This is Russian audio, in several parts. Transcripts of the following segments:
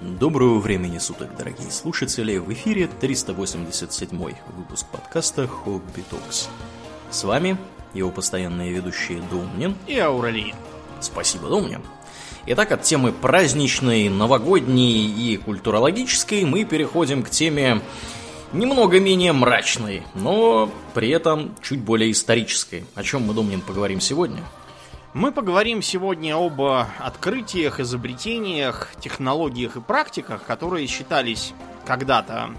Доброго времени суток, дорогие слушатели! В эфире 387 выпуск подкаста Хобби Токс. С вами его постоянные ведущие Домнин и Ауралий. Спасибо, Домнин. Итак, от темы праздничной, новогодней и культурологической мы переходим к теме немного менее мрачной, но при этом чуть более исторической. О чем мы, Домнин, поговорим сегодня? Мы поговорим сегодня об открытиях, изобретениях, технологиях и практиках, которые считались когда-то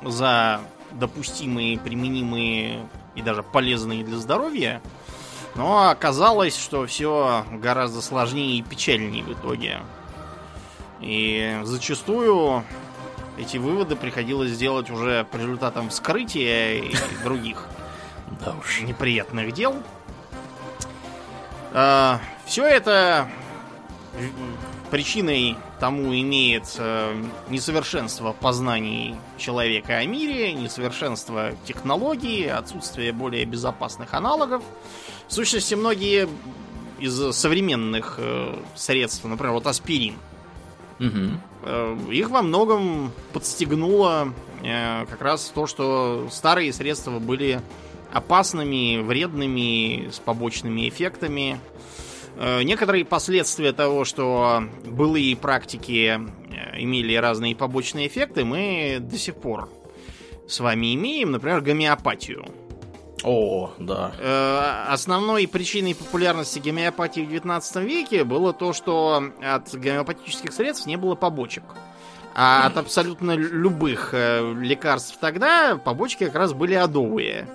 за допустимые, применимые и даже полезные для здоровья, но оказалось, что все гораздо сложнее и печальнее в итоге. И зачастую эти выводы приходилось делать уже по результатам вскрытия и других неприятных дел. А, Все это причиной тому имеет э, несовершенство познаний человека о мире, несовершенство технологий, отсутствие более безопасных аналогов. В сущности, многие из современных э, средств, например, вот аспирин, угу. их во многом подстегнуло как раз то, что старые средства были опасными, вредными, с побочными эффектами. Э, некоторые последствия того, что былые практики э, имели разные побочные эффекты, мы до сих пор с вами имеем, например, гомеопатию. О, да. Э, основной причиной популярности гомеопатии в 19 веке было то, что от гомеопатических средств не было побочек. А от абсолютно любых лекарств тогда побочки как раз были адовые.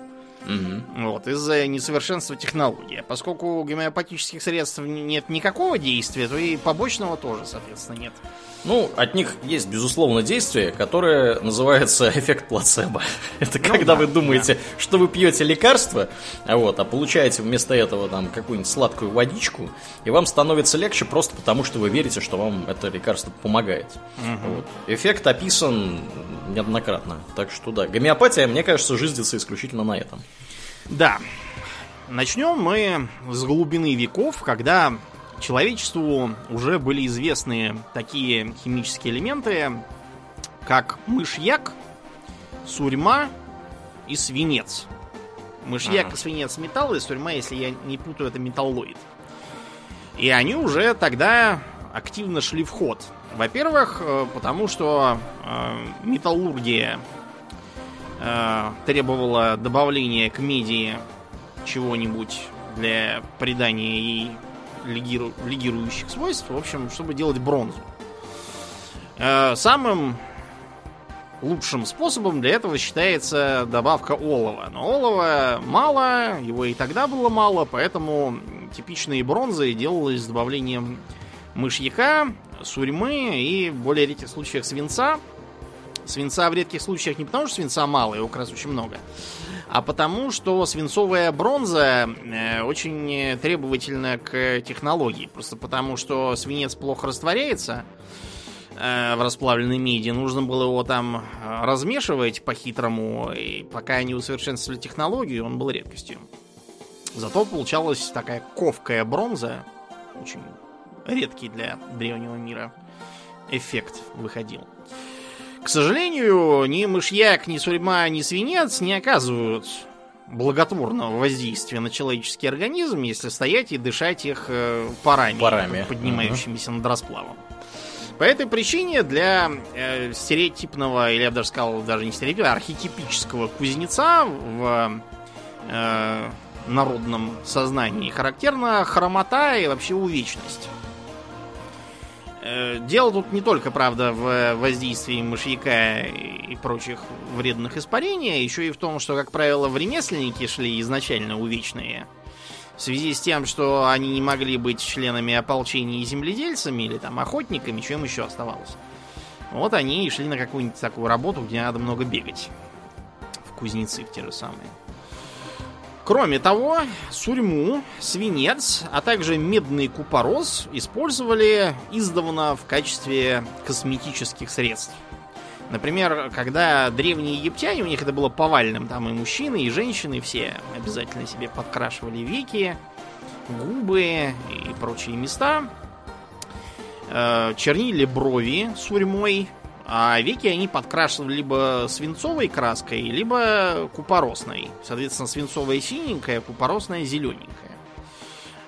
Угу. Вот, из-за несовершенства технологии. А поскольку у гомеопатических средств нет никакого действия, то и побочного тоже, соответственно, нет. Ну, от них есть, безусловно, действие, которое называется эффект плацебо. Это ну, когда да, вы думаете, да. что вы пьете лекарство, вот, а получаете вместо этого там какую-нибудь сладкую водичку, и вам становится легче просто потому, что вы верите, что вам это лекарство помогает. Угу. Вот. Эффект описан неоднократно. Так что да, гомеопатия, мне кажется, жизнится исключительно на этом. Да. Начнем мы с глубины веков, когда человечеству уже были известны такие химические элементы, как мышьяк, сурьма и свинец. Мышьяк ага. и свинец металл, и сурьма, если я не путаю, это металлоид. И они уже тогда активно шли в ход. Во-первых, э, потому что э, металлургия э, требовала добавления к меди чего-нибудь для придания ей легиру, легирующих свойств, в общем, чтобы делать бронзу. Э, самым лучшим способом для этого считается добавка олова. Но олова мало, его и тогда было мало, поэтому типичные бронзы делалось с добавлением мышьяка, сурьмы и в более редких случаях свинца. Свинца в редких случаях не потому, что свинца мало, его как раз очень много, а потому что свинцовая бронза э, очень требовательна к технологии. Просто потому что свинец плохо растворяется э, в расплавленной меди. Нужно было его там э, размешивать по-хитрому, и пока они усовершенствовали технологию, он был редкостью. Зато получалась такая ковкая бронза, очень редкий для древнего мира эффект выходил. К сожалению, ни мышьяк, ни сурьма, ни свинец не оказывают благотворного воздействия на человеческий организм, если стоять и дышать их э, парами, парами. поднимающимися uh-huh. над расплавом. По этой причине для э, стереотипного, или я бы даже сказал, даже не стереотипного, а архетипического кузнеца в э, народном сознании характерна хромота и вообще увечность. Э, дело тут не только, правда, в воздействии мышьяка и прочих вредных испарений, а еще и в том, что, как правило, в ремесленники шли изначально увечные. В связи с тем, что они не могли быть членами ополчения и земледельцами или там охотниками, что им еще оставалось. Вот они и шли на какую-нибудь такую работу, где надо много бегать. В кузнецы в те же самые. Кроме того, сурьму, свинец, а также медный купорос использовали издавна в качестве косметических средств. Например, когда древние египтяне, у них это было повальным, там и мужчины, и женщины, все обязательно себе подкрашивали веки, губы и прочие места. э, чернили брови сурьмой, а веки они подкрашивали либо свинцовой краской, либо купоросной. Соответственно, свинцовая синенькая, купоросная зелененькая.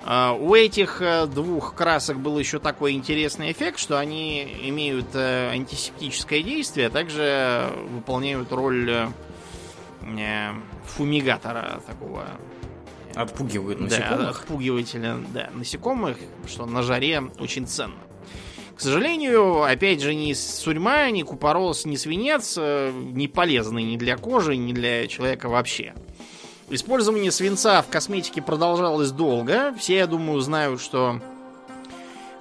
А, у этих э, двух красок был еще такой интересный эффект, что они имеют э, антисептическое действие, а также выполняют роль э, фумигатора такого. Отпугивают Да, насекомых. отпугивателя да, насекомых, что на жаре очень ценно. К сожалению, опять же, ни сурьма, ни купорос, ни свинец э, не полезны ни для кожи, ни для человека вообще. Использование свинца в косметике продолжалось долго. Все, я думаю, знают, что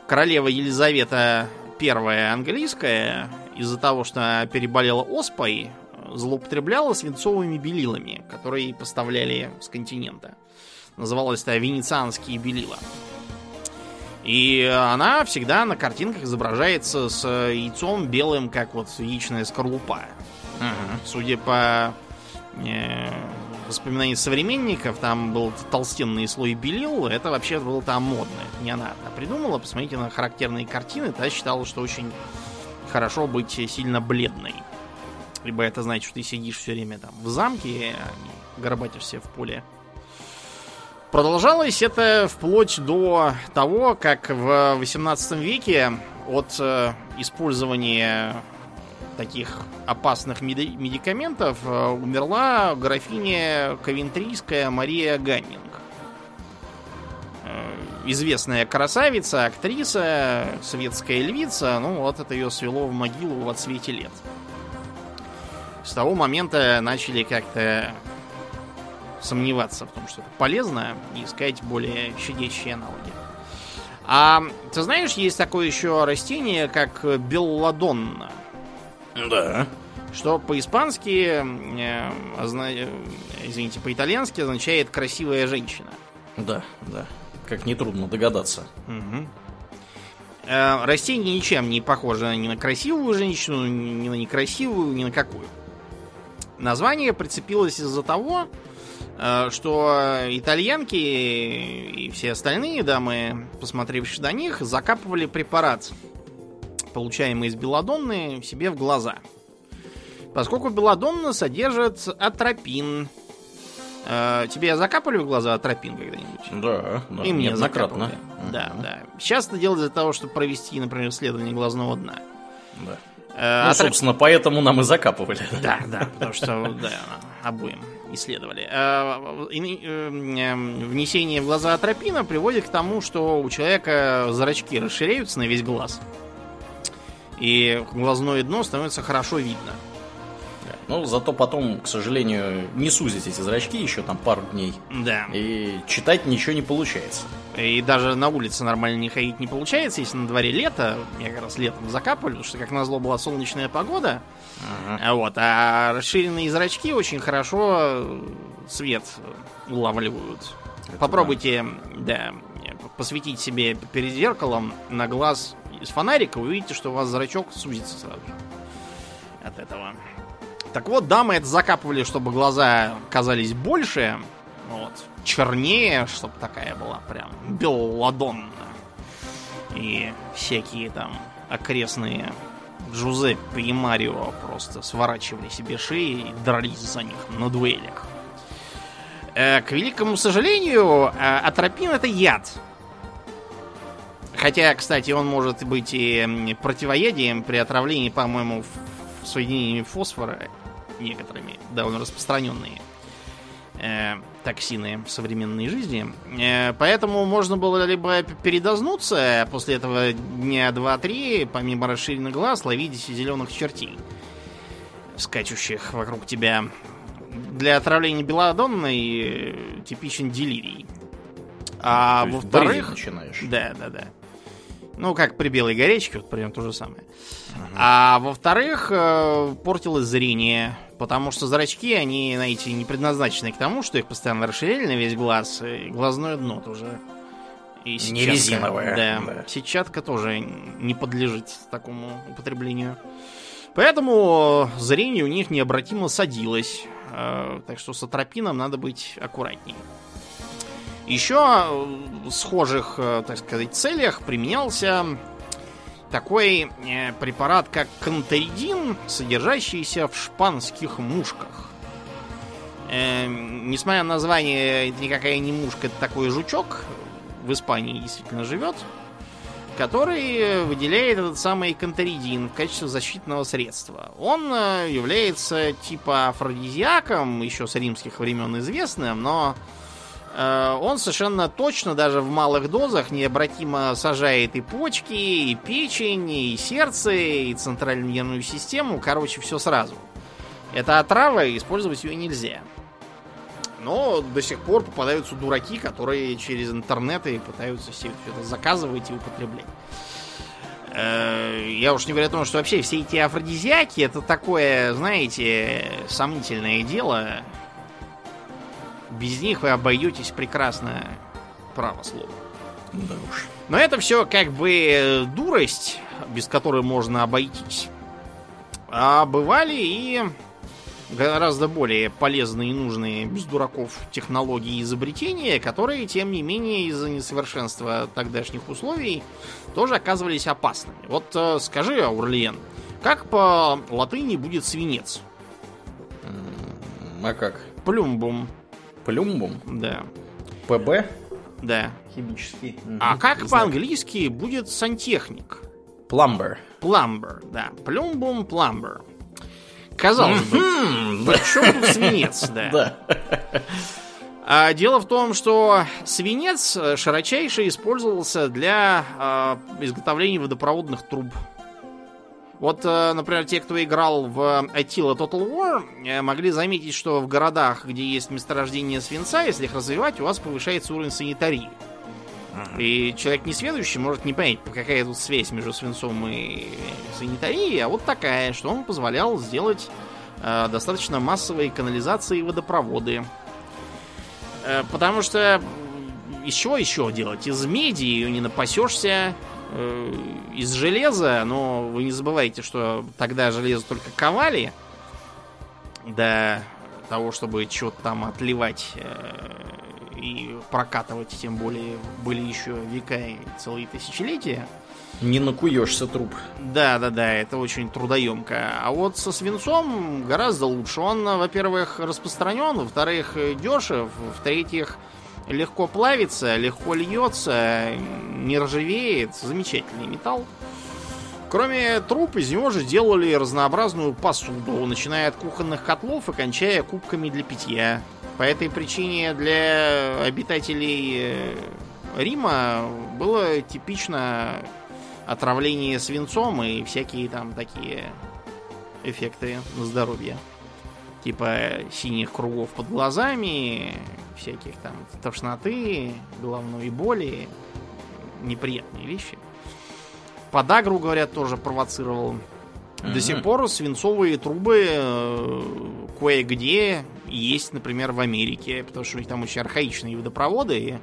королева Елизавета I английская из-за того, что переболела оспой, злоупотребляла свинцовыми белилами, которые поставляли с континента. Называлось это венецианские белила. И она всегда на картинках изображается с яйцом белым, как вот яичная скорлупа. Судя по э, воспоминаниям современников, там был толстенный слой белил, это вообще было там модно. Это не она одна придумала. Посмотрите на характерные картины, та считала, что очень хорошо быть сильно бледной. Либо это значит, что ты сидишь все время там в замке, а не горбатишься в поле. Продолжалось это вплоть до того, как в 18 веке от э, использования таких опасных меди- медикаментов э, умерла графиня Ковентрийская Мария Ганнинг. Э, Известная красавица, актриса, светская львица, ну вот это ее свело в могилу в отсвете лет. С того момента начали как-то сомневаться в том, что это полезно, и искать более щадящие аналоги. А ты знаешь, есть такое еще растение, как белладонна, Да. что по-испански, э, озна- э, извините, по-итальянски означает красивая женщина. Да, да. Как нетрудно догадаться. Мгм. Э, Растение ничем не похоже ни на красивую женщину, ни на некрасивую, ни на какую. Название прицепилось из-за того, что итальянки и все остальные дамы, посмотревшие на них, закапывали препарат, получаемый из белладонны, себе в глаза. Поскольку белладонна содержит атропин. Э, Тебе закапали в глаза атропин когда-нибудь? Да, да. И мне неоднократно. закапывали. Да, да. Сейчас это делают для того, чтобы провести, например, исследование глазного дна. Да. Э, Ну, атроп- собственно, поэтому нам и закапывали. Да, да, потому что, да, обоим исследовали. Э, и, э, м, Внесение в глаза атропина приводит к тому, что у человека зрачки расширяются на весь глаз. И глазное дно становится хорошо видно. Ну, зато потом, к сожалению, не сузить эти зрачки еще там пару дней. Да. И читать ничего не получается. И даже на улице нормально не ходить не получается, если на дворе лето. Я как раз летом закапывали, потому что, как назло, была солнечная погода. А Вот, а расширенные зрачки очень хорошо свет улавливают. Попробуйте, да, посветить себе перед зеркалом на глаз из фонарика, вы увидите, что у вас зрачок сузится сразу же от этого. Так вот, дамы это закапывали, чтобы глаза казались больше, вот, чернее, чтобы такая была прям белладонна. И всякие там окрестные Джузеппе и Марио просто сворачивали себе шеи и дрались за них на дуэлях. Э, К великому сожалению, э, атропин это яд. Хотя, кстати, он может быть и противоядием при отравлении, по-моему, соединениями фосфора некоторыми довольно распространенные э, токсины в современной жизни. Э, поэтому можно было либо передознуться, а после этого дня 2-3, помимо расширенных глаз, ловить зеленых чертей, скачущих вокруг тебя. Для отравления белладонной э, типичен делирий. А во-вторых... начинаешь. Да, да, да. Ну, как при белой горячке, вот примерно то же самое. А во-вторых, э, портилось зрение, потому что зрачки, они, знаете, не предназначены к тому, что их постоянно расширяли на весь глаз, и глазное дно тоже. И Не сетчатка, резиновое, Да, да. сетчатка тоже не подлежит такому употреблению. Поэтому зрение у них необратимо садилось. Э, Так что с атропином надо быть аккуратней. Еще э, в схожих, так сказать, целях применялся такой э, препарат, как кантеридин, содержащийся в шпанских мушках. Э, несмотря на название, это никакая не мушка, это такой жучок, в Испании действительно живет, который выделяет этот самый кантеридин в качестве защитного средства. Он э, является типа афродизиаком, еще с римских времен известным, но он совершенно точно, даже в малых дозах, необратимо сажает и почки, и печень, и сердце, и центральную нервную систему. Короче, все сразу. Это отрава, использовать ее нельзя. Но до сих пор попадаются дураки, которые через интернеты пытаются все это заказывать и употреблять. Э, я уж не говорю о том, что вообще все эти афродизиаки это такое, знаете, сомнительное дело. Без них вы обойдетесь прекрасно, право слово. Да уж. Но это все как бы дурость, без которой можно обойтись. А бывали и гораздо более полезные и нужные без дураков технологии и изобретения, которые, тем не менее, из-за несовершенства тогдашних условий тоже оказывались опасными. Вот э, скажи, Аурлиен, как по латыни будет свинец? А как? Плюмбум. Плюмбум? Да. ПБ? Да. Химический. А как по-английски будет сантехник? Plumber. Plumber, да. Плюмбум, plumber. Казалось бы, причем тут свинец, да. Да. А дело в том, что свинец широчайше использовался для а, изготовления водопроводных труб. Вот, э, например, те, кто играл в Attila Total War, э, могли заметить, что в городах, где есть месторождение свинца, если их развивать, у вас повышается уровень санитарии. И человек несведущий может не понять, какая тут связь между свинцом и санитарией, а вот такая, что он позволял сделать э, достаточно массовые канализации и водопроводы. Э, потому что из чего еще делать? Из меди ее не напасешься, э, из железа, но вы не забывайте, что тогда железо только ковали до того, чтобы что-то там отливать э, и прокатывать, тем более были еще века и целые тысячелетия. Не накуешься труп. Да, да, да, это очень трудоемко. А вот со свинцом гораздо лучше. Он, во-первых, распространен, во-вторых, дешев, в-третьих, легко плавится, легко льется, не ржавеет. Замечательный металл. Кроме труб, из него же делали разнообразную посуду, начиная от кухонных котлов и кончая кубками для питья. По этой причине для обитателей э, Рима было типично отравление свинцом и всякие там такие эффекты на здоровье. Типа синих кругов под глазами, всяких там тошноты, головной боли, неприятные вещи. Подагру, говорят, тоже провоцировал. До сих пор свинцовые трубы э, кое-где есть, например, в Америке, потому что у них там очень архаичные водопроводы, и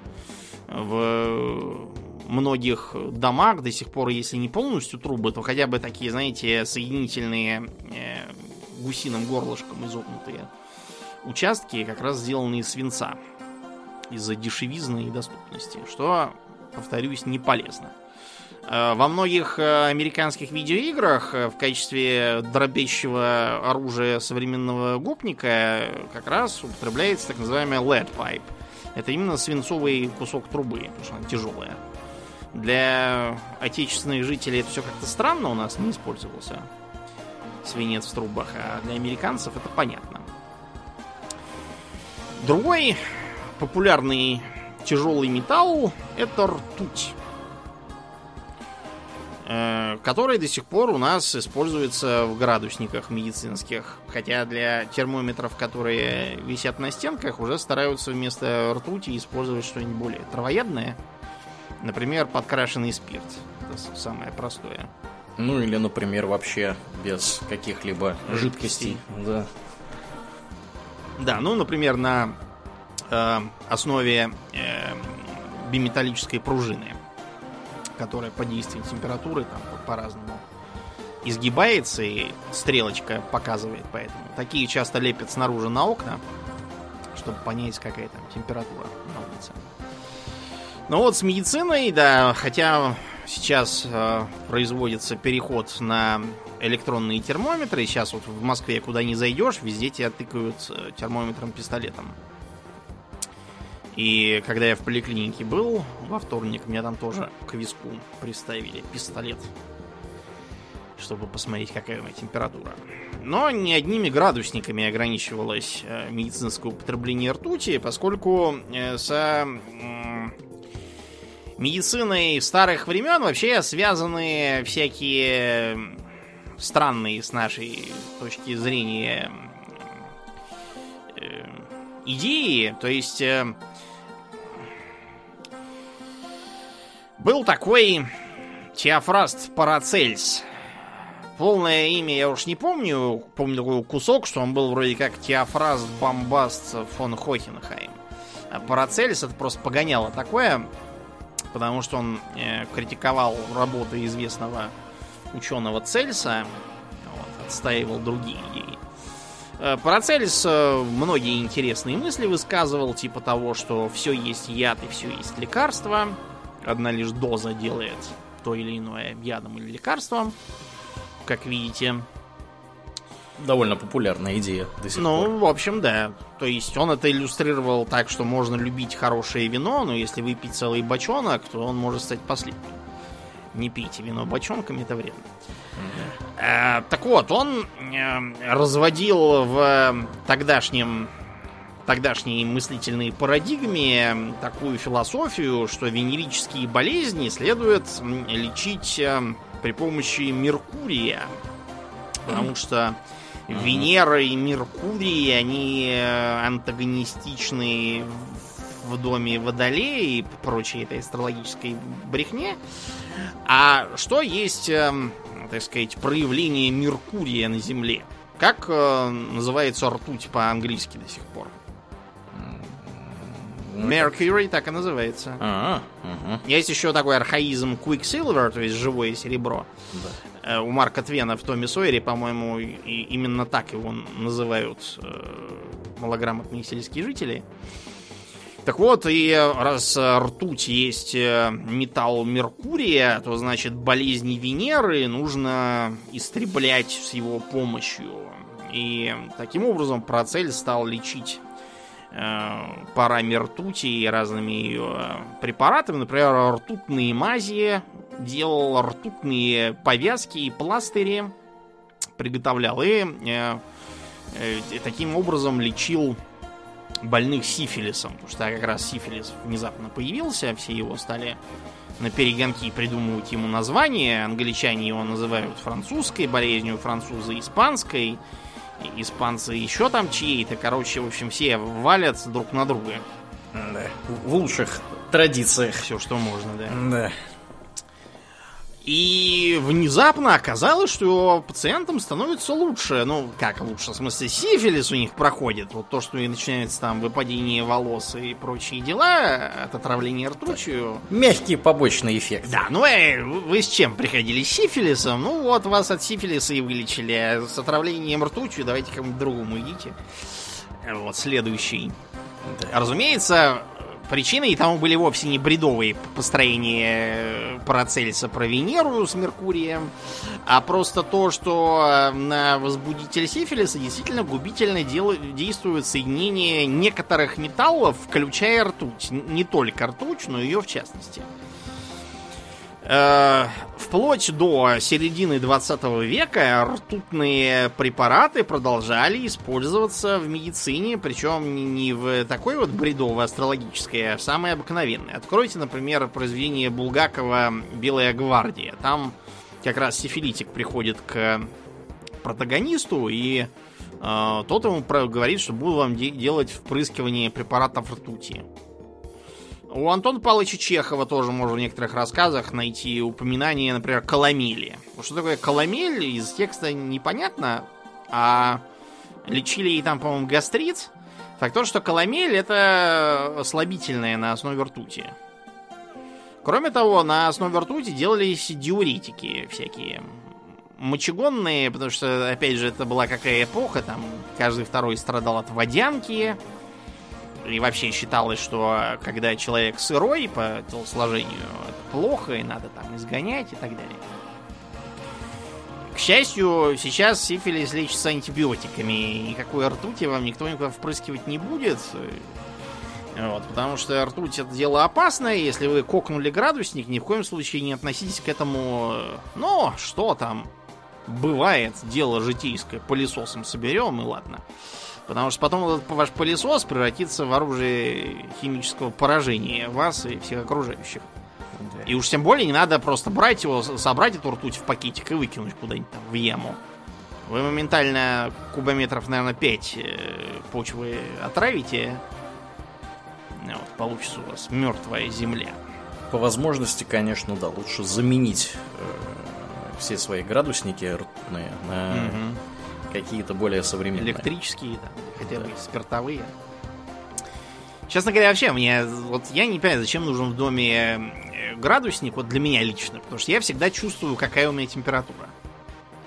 в многих домах до сих пор, если не полностью трубы, то хотя бы такие, знаете, соединительные э, гусиным горлышком изогнутые участки, как раз сделаны из свинца. Из-за дешевизны и доступности, что, повторюсь, не полезно. Э, во многих э, американских видеоиграх э, в качестве дробящего оружия современного гопника как раз употребляется так называемая lead pipe. Это именно свинцовый кусок трубы, потому что она тяжелая. Для отечественных жителей это все как-то странно у нас не использовался свинец в трубах, а для американцев это понятно. Другой популярный тяжелый металл это ртуть. Э, который до сих пор у нас используется в градусниках медицинских. Хотя для термометров, которые висят на стенках, уже стараются вместо ртути использовать что-нибудь более травоядное. Например, подкрашенный спирт. Это самое простое. Ну или, например, вообще без каких-либо жидкостей. Да. Да, ну, например, на э, основе э, биметаллической пружины которая по действию температуры там по-разному изгибается и стрелочка показывает поэтому. Такие часто лепят снаружи на окна, чтобы понять, какая там температура на улице. Ну вот с медициной, да, хотя сейчас э, производится переход на электронные термометры. Сейчас вот в Москве, куда не зайдешь, везде тебя тыкают э, термометром-пистолетом. И когда я в поликлинике был во вторник, меня там тоже к виску приставили пистолет, чтобы посмотреть, какая у меня температура. Но не одними градусниками ограничивалось э, медицинское употребление ртути, поскольку э, со медициной старых времен вообще связаны всякие странные с нашей точки зрения э, идеи. То есть был такой Теофраст Парацельс, Полное имя я уж не помню. Помню такой кусок, что он был вроде как Теофраст Бомбаст фон Хохенхайм. А Парацельс это просто погоняло такое, потому что он э, критиковал работы известного ученого Цельса, вот, отстаивал другие идеи. Э, Парацельс многие интересные мысли высказывал, типа того, что все есть яд и все есть лекарство. Одна лишь доза делает то или иное ядом или лекарством как видите. Довольно популярная идея до сих ну, пор. в общем, да. То есть он это иллюстрировал так, что можно любить хорошее вино, но если выпить целый бочонок, то он может стать последним. Не пейте вино бочонками, это вредно. Mm-hmm. А, так вот, он э, разводил в тогдашнем тогдашней мыслительной парадигме такую философию, что венерические болезни следует лечить э, при помощи Меркурия. Потому что Венера и Меркурий, они э, антагонистичны в доме Водолея и прочей этой астрологической брехне. А что есть, э, так сказать, проявление Меркурия на Земле? Как э, называется ртуть по-английски до сих пор? Mercury так и называется. А, угу. Есть еще такой архаизм Quicksilver, то есть живое серебро. Да. Э, у Марка Твена в Томе Сойере, по-моему, именно так его называют э, малограмотные сельские жители. Так вот, и раз ртуть есть э, металл Меркурия, то значит болезни Венеры нужно истреблять с его помощью. И таким образом Процель стал лечить Э, парами ртути и разными ее препаратами. Например, ртутные мази, делал ртутные повязки и пластыри, приготовлял и э, э, таким образом лечил больных сифилисом. Потому что как раз сифилис внезапно появился, все его стали на перегонки придумывать ему название. Англичане его называют французской болезнью, французы испанской испанцы еще там чьи-то. Короче, в общем, все валят друг на друга. Да. В лучших традициях. Все, что можно, да. Да. И внезапно оказалось, что пациентам становится лучше. Ну, как лучше? В смысле, сифилис у них проходит. Вот то, что и начинается там выпадение волос и прочие дела от отравления ртутью. Мягкий побочный эффект. Да, ну э, вы с чем приходили? С сифилисом? Ну вот вас от сифилиса и вылечили. А с отравлением ртутью давайте кому-нибудь другому идите. Вот следующий. Да. Разумеется, Причиной тому были вовсе не бредовые построения э, Парацельса про Венеру с Меркурием, а просто то, что э, на возбудитель сифилиса действительно губительно дел... действует соединение некоторых металлов, включая ртуть. Не только ртуть, но ее в частности. Э, вплоть до середины 20 века ртутные препараты продолжали использоваться в медицине, причем не в такой вот бредовой астрологической, а в самой обыкновенной. Откройте, например, произведение Булгакова «Белая гвардия». Там как раз сифилитик приходит к протагонисту, и э, тот ему говорит, что буду вам де- делать впрыскивание препаратов ртути. У Антона Павловича Чехова тоже можно в некоторых рассказах найти упоминание, например, коломели. Что такое коломель, из текста непонятно, а лечили ей там, по-моему, гастрит. Так то, что коломель это слабительное на основе ртути. Кроме того, на основе ртути делались диуретики всякие. Мочегонные, потому что, опять же, это была какая эпоха, там каждый второй страдал от водянки, И вообще считалось, что когда человек сырой по телосложению, это плохо, и надо там изгонять и так далее. К счастью, сейчас сифилис лечится антибиотиками. Никакой ртути вам никто никуда впрыскивать не будет. Вот, потому что ртуть это дело опасное. Если вы кокнули градусник, ни в коем случае не относитесь к этому. Ну, что там? Бывает, дело житейское. Пылесосом соберем и ладно. Потому что потом этот ваш пылесос превратится в оружие химического поражения вас и всех окружающих. И уж тем более не надо просто брать его, собрать эту ртуть в пакетик и выкинуть куда-нибудь там в яму. Вы моментально кубометров, наверное, 5 э, почвы отравите. Вот, получится у вас мертвая земля. По возможности, конечно, да, лучше заменить э, все свои градусники ртутные на угу. Какие-то более современные. Электрические, да, хотя бы да. спиртовые. Честно говоря, вообще, мне вот я не понимаю, зачем нужен в доме градусник, вот для меня лично, потому что я всегда чувствую, какая у меня температура.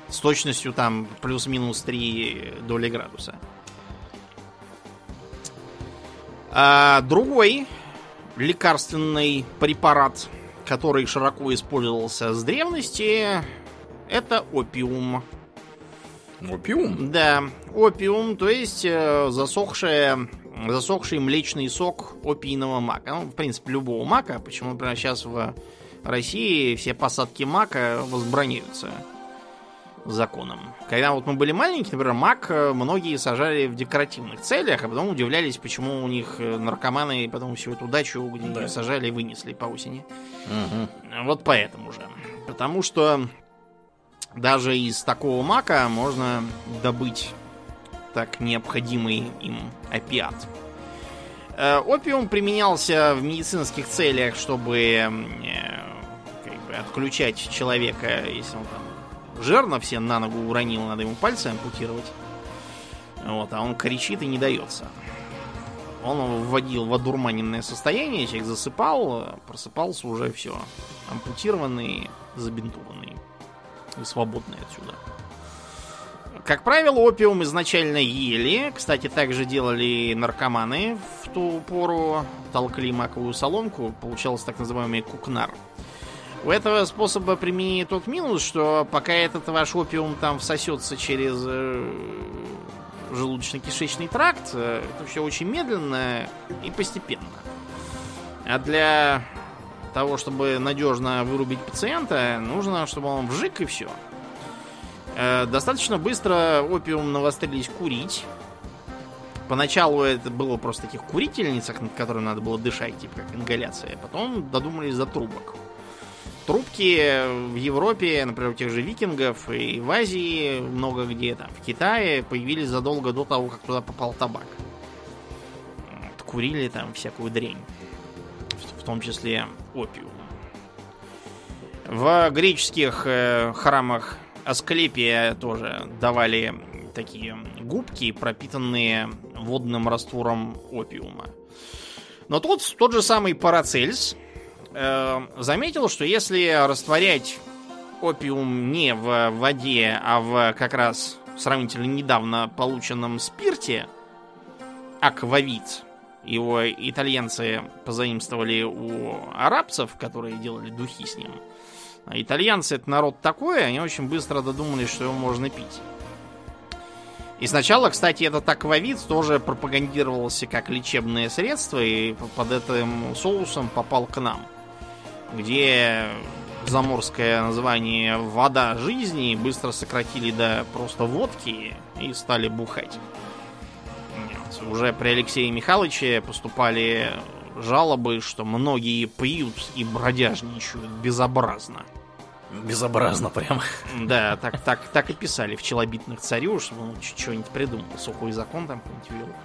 С точностью там плюс-минус 3 доли градуса. А другой лекарственный препарат, который широко использовался с древности, это опиум. Опиум? Да, опиум, то есть э, засохшая засохший млечный сок опийного мака. Ну, в принципе, любого мака. Почему, например, сейчас в России все посадки мака возбраняются законом. Когда вот мы были маленькие, например, мак э, многие сажали в декоративных целях, а потом удивлялись, почему у них э, наркоманы потом всю эту дачу где да. сажали и вынесли по осени. Угу. Вот поэтому же. Потому что даже из такого мака можно добыть так необходимый им опиат. Э, опиум применялся в медицинских целях, чтобы э, как бы, отключать человека, если он там жирно все на ногу уронил, надо ему пальцы ампутировать. Вот, а он кричит и не дается. Он вводил в одурманенное состояние, человек засыпал, просыпался уже все. Ампутированный, забинтованный и свободный отсюда. Как правило, опиум изначально ели. Кстати, также делали наркоманы в ту пору. Толкли маковую соломку. Получался так называемый кукнар. У этого способа применения тот минус, что пока этот ваш опиум там всосется через э, желудочно-кишечный тракт, э, это все очень медленно и постепенно. А для того, чтобы надежно вырубить пациента, нужно, чтобы он вжик и все. Э, достаточно быстро опиум навострились курить. Поначалу это было просто таких курительницах, над которыми надо было дышать, типа как ингаляция. Потом додумались за трубок. Трубки в Европе, например, у тех же викингов и в Азии, много где там, в Китае, появились задолго до того, как туда попал табак. Курили там всякую дрень. В том числе опиум. В греческих э, храмах Асклепия тоже давали такие губки, пропитанные водным раствором опиума. Но тут тот же самый Парацельс э, заметил, что если растворять опиум не в воде, а в как раз сравнительно недавно полученном спирте, аквавит, его итальянцы позаимствовали у арабцев, которые делали духи с ним – а итальянцы это народ такой, они очень быстро додумались, что его можно пить. И сначала, кстати, этот аквавит тоже пропагандировался как лечебное средство, и под этим соусом попал к нам, где заморское название «вода жизни» быстро сократили до просто водки и стали бухать. Уже при Алексее Михайловиче поступали жалобы, что многие пьют и бродяжничают безобразно. Безобразно прям. Да, так, так, так и писали в челобитных царю, чтобы он что-нибудь придумал. Сухой закон там какой-нибудь ввел.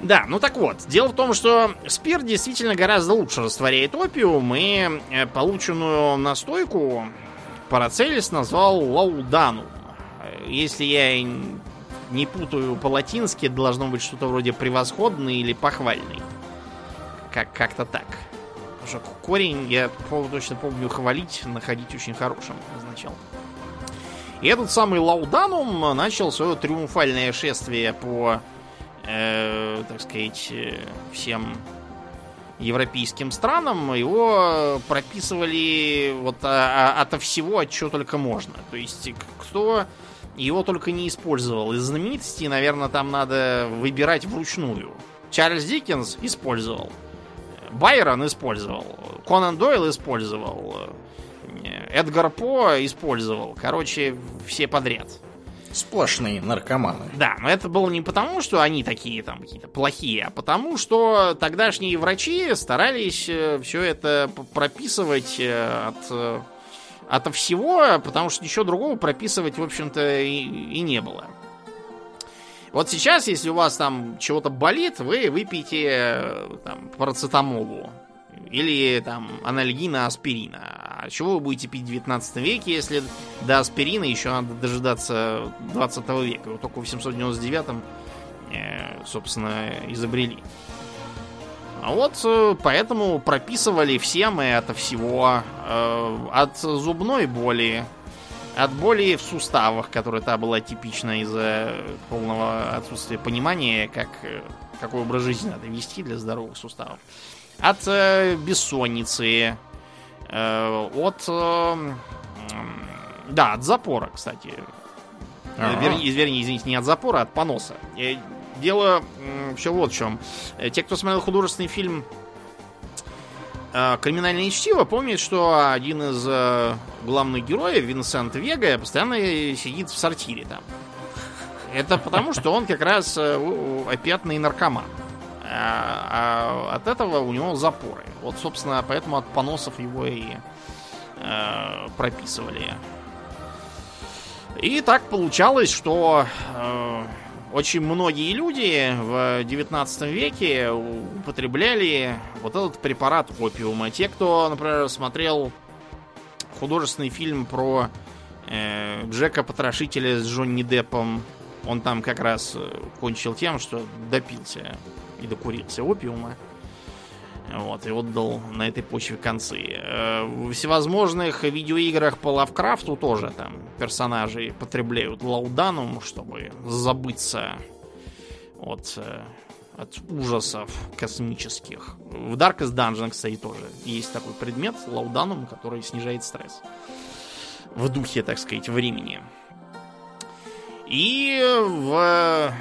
Да, ну так вот, дело в том, что спирт действительно гораздо лучше растворяет опиум, и э, полученную настойку Парацелис назвал лауданум. Если я не путаю по-латински, должно быть что-то вроде превосходный или похвальный. Как- как-то так. Потому что корень, я точно помню, хвалить, находить очень хорошим означал. И этот самый Лауданум начал свое триумфальное шествие по э, так сказать, э, всем европейским странам, его прописывали вот а, а, ото всего, от чего только можно. То есть, кто его только не использовал. Из знаменитостей, наверное, там надо выбирать вручную. Чарльз Диккенс использовал. Байрон использовал. Конан Дойл использовал. Эдгар По использовал. Короче, все подряд. Сплошные наркоманы. Да, но это было не потому, что они такие там какие-то плохие, а потому, что тогдашние врачи старались э, все это прописывать э, от, э, от всего, потому что ничего другого прописывать, в общем-то, и, и не было. Вот сейчас, если у вас там чего-то болит, вы выпьете там парацетамолу или там анальгина аспирина. А чего вы будете пить в 19 веке, если до аспирина еще надо дожидаться 20 века? Вот только в 899-м, э, собственно, изобрели. А вот э, поэтому прописывали всем и это всего. Э, от зубной боли, от боли в суставах, которая та была типична из-за полного отсутствия понимания, как, какой образ жизни надо вести для здоровых суставов от э, бессонницы, э, от... Э, да, от запора, кстати. Ага. Вернее, извините, не от запора, а от поноса. Дело все вот в чем. Э, те, кто смотрел художественный фильм э, «Криминальное чтиво», помнят, что один из э, главных героев, Винсент Вега, постоянно сидит в сортире там. Это потому, что он как раз опятный наркоман. А, от этого у него запоры. Вот, собственно, поэтому от поносов его и прописывали. И так получалось, что очень многие люди в 19 веке употребляли вот этот препарат опиума. Те, кто, например, смотрел художественный фильм про э, Джека Потрошителя с Джонни Деппом, он там как раз э, кончил тем, что допился и докурился опиума. Вот, и отдал на этой почве концы. Э, в всевозможных видеоиграх по Лавкрафту тоже там персонажи потребляют лауданум, чтобы забыться от, э, от ужасов космических. В Darkest Dungeon, кстати, тоже есть такой предмет, лауданум, который снижает стресс. В духе, так сказать, времени. И в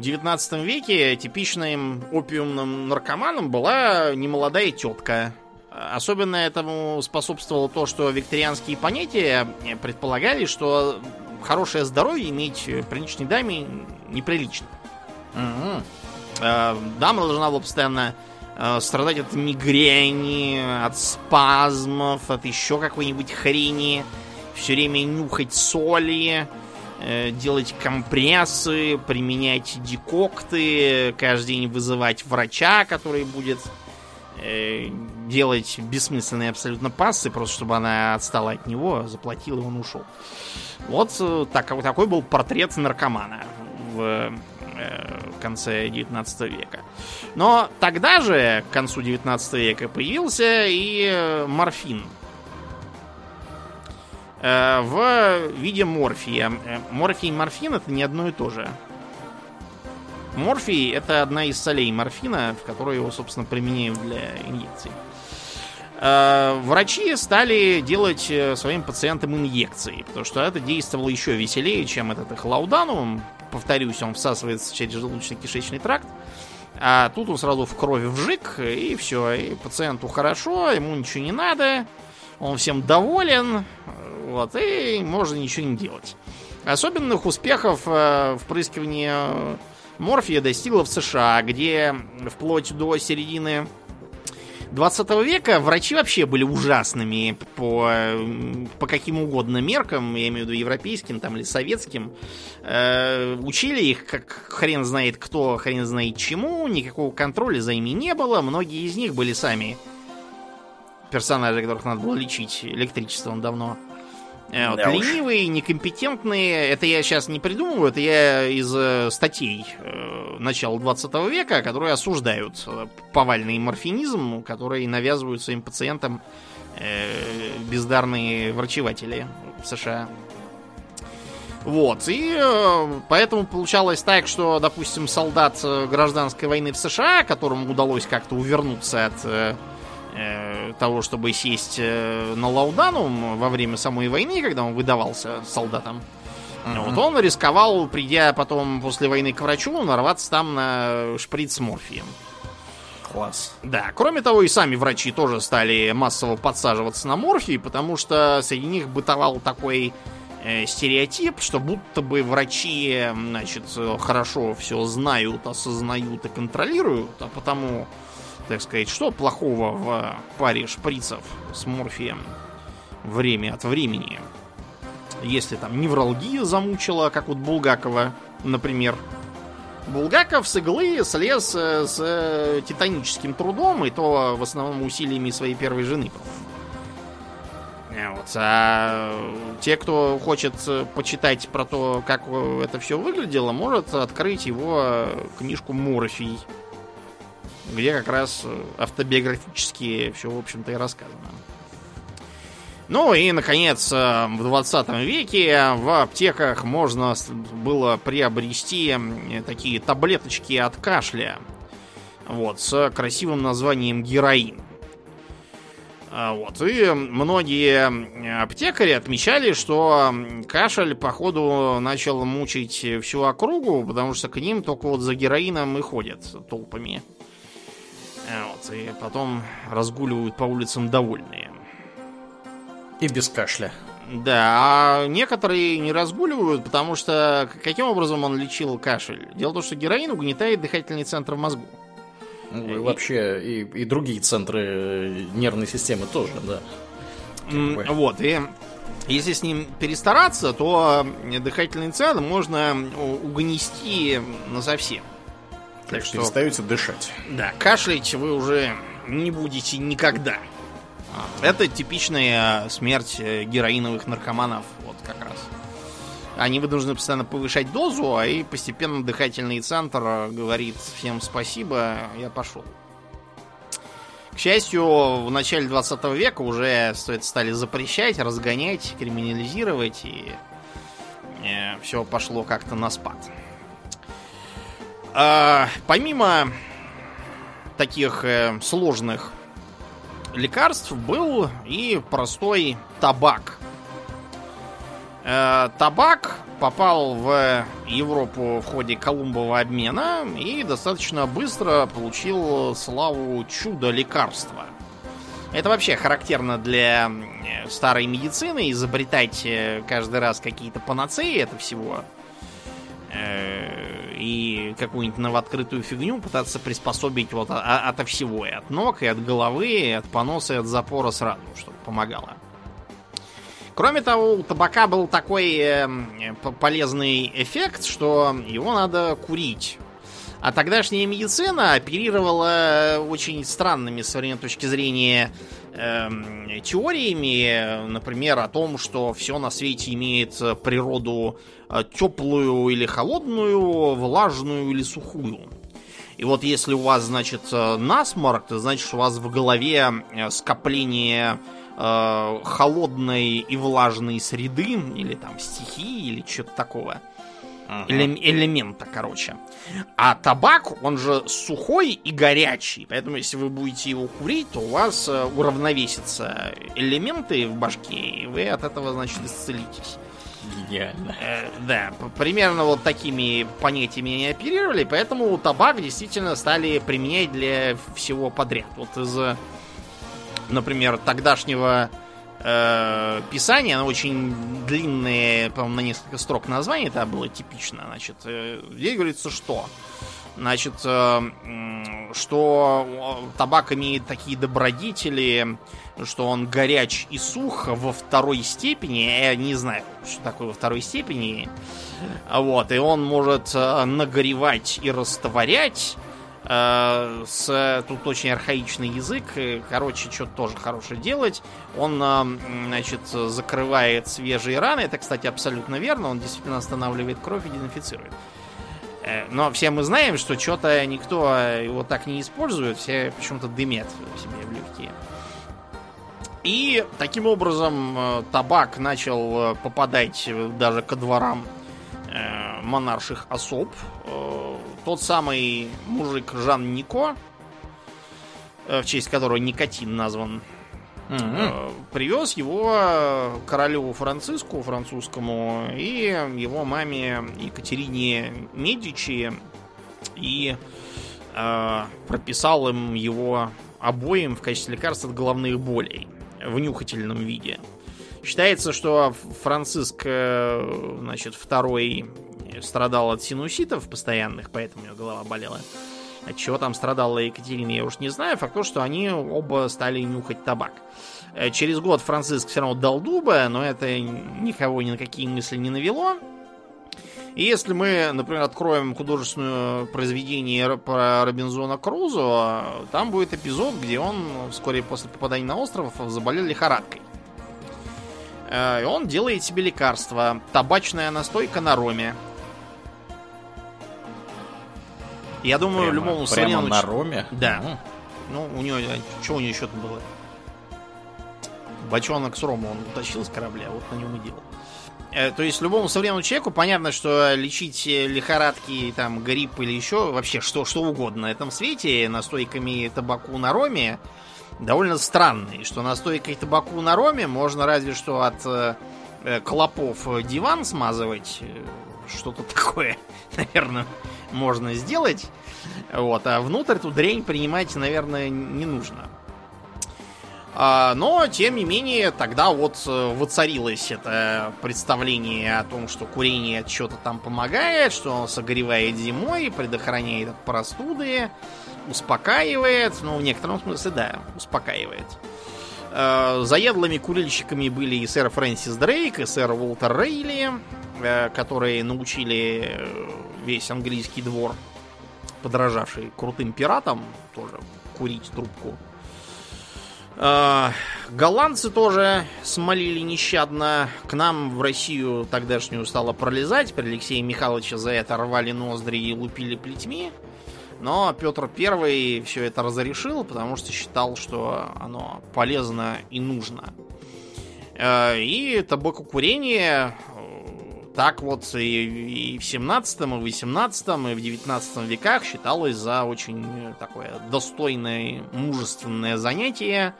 19 веке типичным опиумным наркоманом была немолодая тетка. Особенно этому способствовало то, что викторианские понятия предполагали, что хорошее здоровье иметь приличной даме неприлично. Угу. Дама должна была постоянно э, страдать от мигрени, от спазмов, от еще какой-нибудь хрени, все время нюхать соли, делать компрессы, применять декокты, каждый день вызывать врача, который будет э, делать бессмысленные абсолютно пассы, просто чтобы она отстала от него, заплатил и он ушел. Вот э, так, такой был портрет наркомана в конце 19 века. Но тогда же, к концу 19 века, появился и морфин Э, в виде морфия. Э, морфий и морфин это не одно и то же. Морфий это одна из солей морфина, в которую его, собственно, применяют для инъекций. Э, врачи стали делать своим пациентам инъекции, потому что это действовало еще веселее, чем этот их. Повторюсь, он всасывается через желудочно-кишечный тракт. А тут он сразу в крови вжик, и все. И пациенту хорошо, ему ничего не надо. Он всем доволен, вот, и можно ничего не делать. Особенных успехов э, впрыскивание э, морфия достигло в США, где вплоть до середины 20 века врачи вообще были ужасными по, э, по каким угодно меркам, я имею в виду европейским там, или советским. Э, учили их, как хрен знает кто, хрен знает чему, никакого контроля за ими не было. Многие из них были сами персонажи, которых надо было лечить электричеством давно. Э, вот, да ленивые, уж. некомпетентные. Это я сейчас не придумываю, это я из э, статей э, начала 20 века, которые осуждают э, повальный морфинизм, который навязывают своим пациентам э, бездарные врачеватели в США. Вот, и э, поэтому получалось так, что, допустим, солдат э, гражданской войны в США, которому удалось как-то увернуться от э, э, того, чтобы сесть э, на Лауданум во время самой войны, когда он выдавался солдатам, Мгм. вот он рисковал, придя потом после войны к врачу, нарваться там на шприц с морфием. Класс. Да, кроме того, и сами врачи тоже стали массово подсаживаться на морфий, потому что среди них бытовал такой э, стереотип, что будто бы врачи, значит, э, хорошо все знают, осознают и контролируют, а потому, так сказать, что плохого в паре шприцев с морфием время от времени. Если там невралгия замучила, как вот Булгакова, например, Булгаков с иглы слез э, с э, титаническим трудом, и то в основном усилиями своей первой жены. Э, Вот. А те, кто хочет почитать про то, как это все выглядело, может открыть его книжку Морфий, где как раз э, автобиографически все, в общем-то, и рассказано. Ну и, наконец, э, в 20 веке в аптеках можно было приобрести такие таблеточки от кашля. Вот, с красивым названием героин. А, Вот, и многие аптекари отмечали, что кашель, походу, начал мучить всю округу, потому что к ним только вот за героином и ходят толпами. Вот, и потом разгуливают по улицам довольные. И без кашля. Да, а некоторые не разгуливают, потому что каким образом он лечил кашель? Дело в том, что героин угнетает дыхательный центр в мозгу. Ну, и вообще, и, и другие центры э, нервной системы тоже, да. Бы. Вот, и если с ним перестараться, то э, дыхательный центр можно у- угнести насовсем. Так что- перестаете дышать. Да, кашлять вы уже не будете никогда. Это типичная смерть э, героиновых наркоманов, вот как раз. Они вынуждены постоянно повышать дозу, а и постепенно дыхательный центр э, говорит всем спасибо, я пошел. К счастью, в начале 20 века уже это стали запрещать, разгонять, криминализировать, и все пошло как-то на спад. А, помимо таких э, сложных лекарств был и простой табак. Э, табак попал в Европу в ходе Колумбового обмена и достаточно быстро получил славу чудо лекарства. Это вообще характерно для э, старой медицины, изобретать э, каждый раз какие-то панацеи это всего э, и какую-нибудь новооткрытую фигню пытаться приспособить вот ото всего, и от ног, и от головы, и от поноса, и от запора сразу, чтобы помогало. Кроме того, у табака был такой э, полезный эффект, что его надо курить. А тогдашняя медицина оперировала очень странными с современной точки зрения эм, теориями, например, о том, что все на свете имеет э, природу э, теплую или холодную, влажную или сухую. И вот если у вас, значит, э, насморк, то значит, у вас в голове э, скопление э, холодной и влажной среды, или там стихии, или что-то такого. Элем- элемента, короче. А табак, он же сухой и горячий. Поэтому, если вы будете его курить, то у вас э, уравновесятся элементы в башке, и вы от этого, значит, исцелитесь. Гениально. Э, да, примерно вот такими понятиями они оперировали, поэтому табак действительно стали применять для всего подряд. Вот из, например, тогдашнего э, писания, оно очень длинное, по-моему, на несколько строк название, это было типично, значит, э, здесь говорится, что Значит, э, что э, табак имеет такие добродетели, что он горяч и сух во второй степени. Я не знаю, что такое во второй степени. Вот, и он может э, нагревать и растворять. Э, С, тут очень архаичный язык. э, Короче, что-то тоже хорошее делать. Он, э, значит, закрывает свежие раны. Это, кстати, абсолютно верно. Он действительно останавливает кровь и дезинфицирует. Но все мы знаем, что что-то никто его так не использует, все почему-то дымят себе в легкие. И таким образом табак начал попадать даже ко дворам монарших особ. Тот самый мужик Жан Нико, в честь которого никотин назван, mm-hmm. привез его королю Франциску французскому и его маме Екатерине Медичи и э, прописал им его обоим в качестве лекарства от головных болей в нюхательном виде. Считается, что Франциск, э, значит, второй страдал от синуситов постоянных, поэтому у него голова болела. От чего там страдала Екатерина, я уж не знаю. Факт то, что они оба стали нюхать табак. Э, через год Франциск все равно дал дуба, но это никого ни на какие мысли не навело. И если мы, например, откроем художественное произведение про Робинзона Крузо, там будет эпизод, где он вскоре после попадания на остров заболел лихорадкой. Э, и он делает себе лекарство. Табачная настойка на роме. Я думаю, прямо, любому прямо современному... на роме? Да. Угу. Ну, у него... Что у него еще там было? Бочонок с рома он утащил с корабля, вот на нем и делал. Э, то есть любому современному человеку понятно, что лечить э, лихорадки, там, грипп или еще вообще что, что угодно на этом свете настойками табаку на роме довольно странно. И что настойкой табаку на роме можно разве что от э, э клопов диван смазывать. Что-то такое, наверное, можно сделать. Вот, а внутрь эту дрень принимать, наверное, не нужно. А, но, тем не менее, тогда вот э, воцарилось это представление о том, что курение что-то там помогает, что он согревает зимой, предохраняет от простуды, успокаивает. Ну, в некотором смысле, да, успокаивает. А, заедлыми курильщиками были и сэр Фрэнсис Дрейк, и сэр Уолтер Рейли, э, которые научили весь английский двор, подражавший крутым пиратам, тоже курить трубку. Голландцы тоже смолили нещадно. К нам в Россию тогдашнюю стало пролезать. При Алексея Михайловича за это рвали ноздри и лупили плетьми. Но Петр Первый все это разрешил, потому что считал, что оно полезно и нужно. А, и табакокурение э, так вот и в 17, и в 18, и в 19 веках считалось за очень такое достойное, мужественное занятие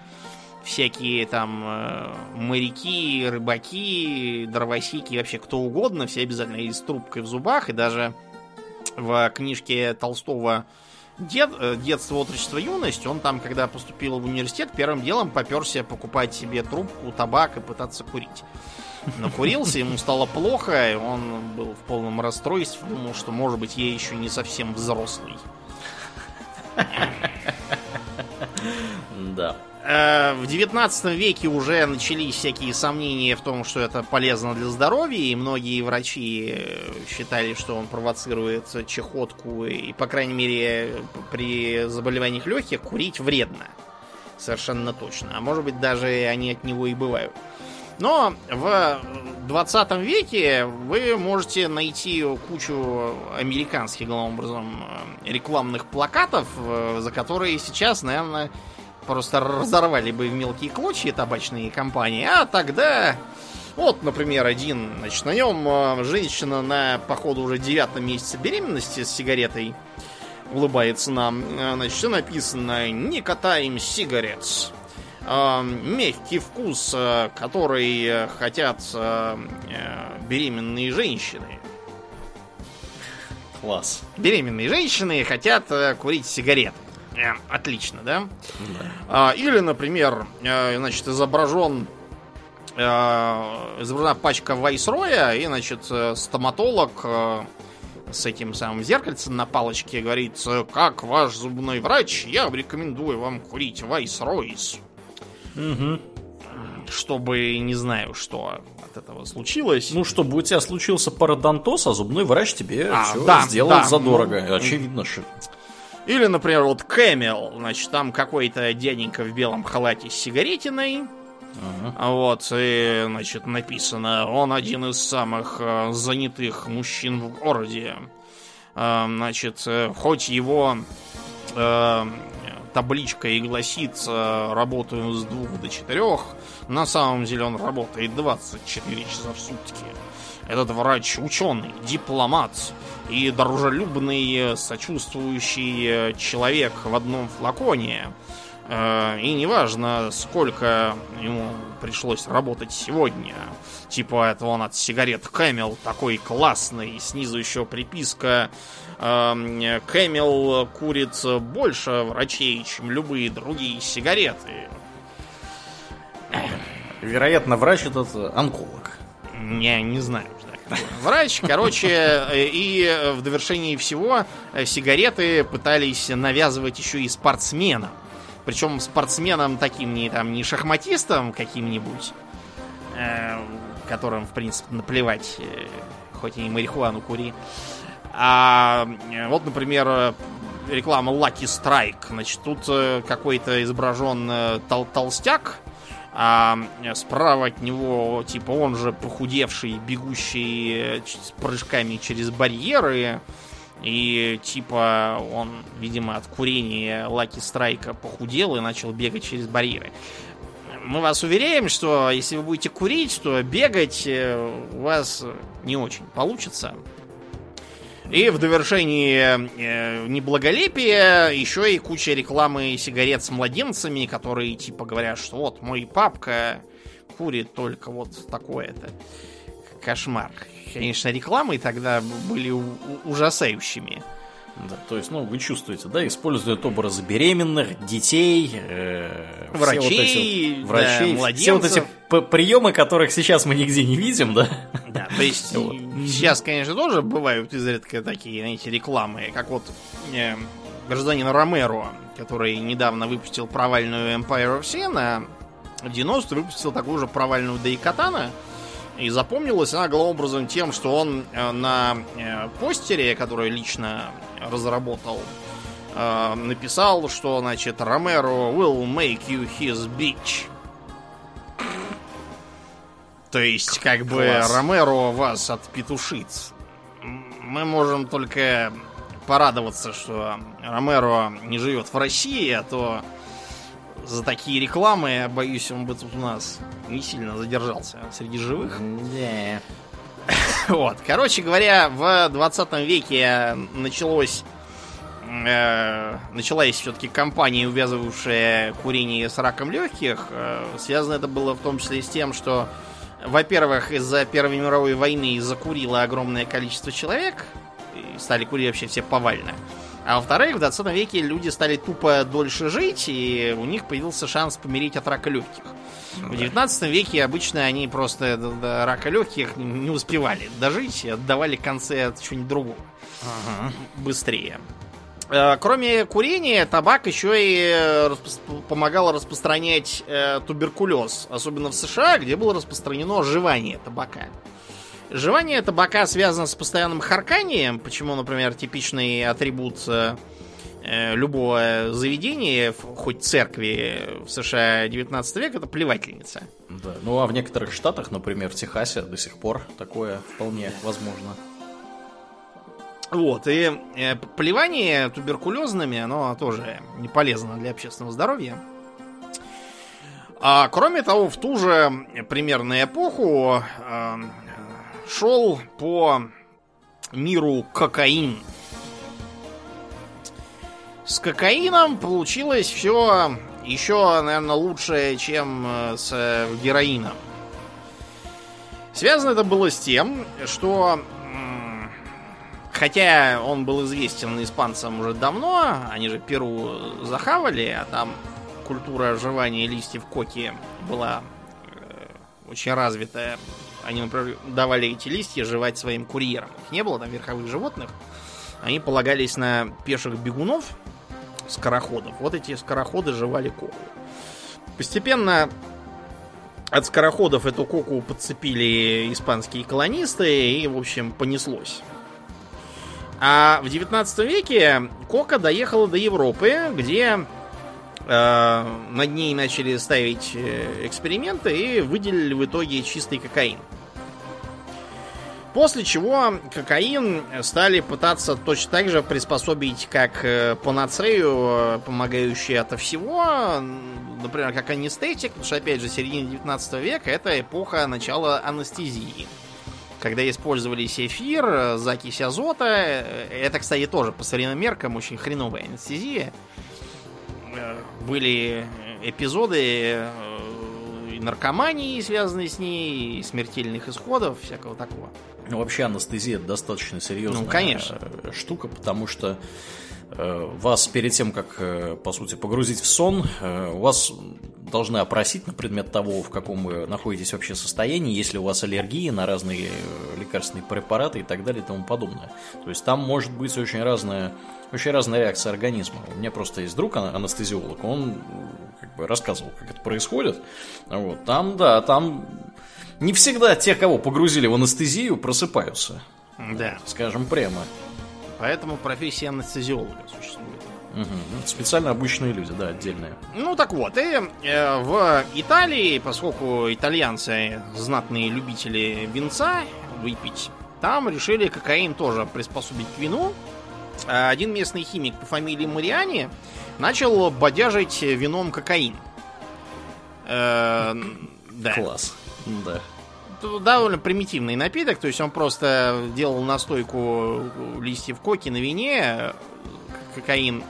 всякие там э, моряки, рыбаки, дровосеки, вообще кто угодно, все обязательно и с трубкой в зубах, и даже в книжке Толстого Дед, э, детство, отрочество, юность, он там, когда поступил в университет, первым делом поперся покупать себе трубку, табак и пытаться курить. Накурился, ему стало плохо, и он был в полном расстройстве, думал, что, может быть, я еще не совсем взрослый. Да. Э, в 19 веке уже начались всякие сомнения в том, что это полезно для здоровья, и многие врачи э, считали, что он провоцирует чехотку, и, по крайней мере, при заболеваниях легких курить вредно. Совершенно точно. А может быть, даже они от него и бывают. Но в 20 веке вы можете найти кучу американских, главным образом, э, рекламных плакатов, за которые сейчас, наверное, просто разорвали бы в мелкие клочья табачные компании, а тогда... Вот, например, один, значит, на нем э, женщина на, походу, уже девятом месяце беременности с сигаретой улыбается нам. Э, значит, все написано «Не катаем сигарет». Э, мягкий вкус, который хотят беременные женщины. Класс. Беременные женщины хотят курить сигареты. Э, отлично, да? да. А, или, например, э, значит, изображен э, изображена пачка Вайсроя, и, значит, стоматолог с этим самым зеркальцем на палочке говорит, как ваш зубной врач, я рекомендую вам курить Вайсройс. Угу. Чтобы не знаю, что от этого случилось. Ну, чтобы у тебя случился пародонтоз, а зубной врач тебе а, все да, сделал да, задорого. Ну, Очевидно, что... Или, например, вот Camel, значит, там какой-то дяденька в белом халате с сигаретиной. Uh-huh. Вот, и, значит, написано, он один из самых э, занятых мужчин в городе. Э, значит, э, хоть его э, табличка и гласит, э, работаю с двух до четырех, На самом деле он работает 24 часа в сутки. Этот врач ученый, дипломат и дружелюбный, сочувствующий человек в одном флаконе. Э, и неважно, сколько ему пришлось работать сегодня. Типа это он от сигарет Camel такой классный. Снизу еще приписка э, Camel курит больше врачей, чем любые другие сигареты. Вероятно, врач этот онколог. Я не знаю. Врач, короче, и в довершении всего сигареты пытались навязывать еще и спортсменам. Причем спортсменам таким не там не шахматистам каким-нибудь, э, которым, в принципе, наплевать, э, хоть и марихуану кури. А э, вот, например, реклама Lucky Strike. Значит, тут э, какой-то изображен э, тол толстяк, а справа от него, типа, он же похудевший, бегущий с прыжками через барьеры. И типа он, видимо, от курения Лаки Страйка похудел и начал бегать через барьеры. Мы вас уверяем, что если вы будете курить, то бегать э, у вас не очень получится. И в довершении э, неблаголепия еще и куча рекламы сигарет с младенцами, которые типа говорят, что вот мой папка курит только вот такое-то. Кошмар конечно, рекламы тогда были ужасающими. Да, то есть, ну, вы чувствуете, да, используют образы беременных, детей, э, врачей, вот эти вот, врачей, да, все вот эти приемы, которых сейчас мы нигде не видим, да? Да, то есть вот. сейчас, конечно, тоже бывают изредка такие, знаете, рекламы, как вот э, гражданин Ромеро, который недавно выпустил провальную Empire of Sin, а в 90 выпустил такую же провальную Дейкатана. И запомнилась она главным образом тем, что он э, на э, постере, который лично разработал, э, написал, что, значит, Ромеро will make you his bitch. То есть, как бы, Ромеро вас отпетушит. Мы можем только порадоваться, что Ромеро не живет в России, а то за такие рекламы, боюсь, он бы тут у нас не сильно задержался среди живых. Yeah. Вот, короче говоря, в 20 веке началось э, началась все-таки кампания, увязывавшая курение с раком легких. Э, связано это было в том числе с тем, что, во-первых, из-за Первой мировой войны закурило огромное количество человек, и стали курить вообще все повально. А во-вторых, в 20 веке люди стали тупо дольше жить, и у них появился шанс помереть от рака легких. Ну, в 19 веке обычно они просто до, рака легких не успевали дожить и отдавали концы от чего-нибудь другого. Ага. Быстрее. Э, кроме курения, табак еще и распро- помогал распространять э, туберкулез, особенно в США, где было распространено жевание табака. Жевание табака связано с постоянным харканием, почему, например, типичный атрибут э, э любого заведения, хоть церкви в США 19 века, это плевательница. Да. Ну а в некоторых штатах, например, в Техасе до сих пор такое вполне возможно. Вот, и э, плевание туберкулезными, оно тоже не полезно для общественного здоровья. А кроме того, в ту же примерно эпоху э, шел по миру кокаин. С кокаином получилось все еще, наверное, лучше, чем э, с э, героином. Связано это было с тем, что хотя он был известен испанцам уже давно, они же Перу захавали, а там культура оживания листьев коки была э, очень развитая они, например, давали эти листья жевать своим курьерам. Их не было там верховых животных. Они полагались на пеших бегунов, скороходов. Вот эти скороходы жевали коку. Постепенно от скороходов эту коку подцепили испанские колонисты и, в общем, понеслось. А в 19 веке кока доехала до Европы, где э, над ней начали ставить э, эксперименты и выделили в итоге чистый кокаин. После чего кокаин стали пытаться точно так же приспособить как э, панацею, э, помогающую от всего, например, как анестетик, потому что, опять же, середина 19 века это эпоха начала анестезии. Когда использовались эфир, закись азота, это, кстати, тоже по современным меркам очень хреновая анестезия. Были эпизоды наркомании, связанные с ней, смертельных исходов, всякого такого. Ну, вообще анестезия достаточно серьезная ну, конечно. штука, потому что э, вас перед тем, как, э, по сути, погрузить в сон, э, вас должны опросить на предмет того, в каком вы находитесь вообще состоянии, если у вас аллергии на разные лекарственные препараты и так далее и тому подобное. То есть там может быть очень разная, очень разная реакция организма. У меня просто есть друг анестезиолог, он как бы рассказывал, как это происходит. Вот. Там, да, там не всегда те, кого погрузили в анестезию, просыпаются. Да. Скажем прямо. Поэтому профессия анестезиолога существует. Угу. Специально обученные люди, да, отдельные. Ну так вот, и э, в Италии, поскольку итальянцы знатные любители винца выпить, там решили кокаин тоже приспособить к вину. А один местный химик по фамилии Мариани начал бодяжить вином кокаин. Э, да. Класс. Да. Довольно примитивный напиток, то есть он просто делал настойку листьев коки на вине, кокаин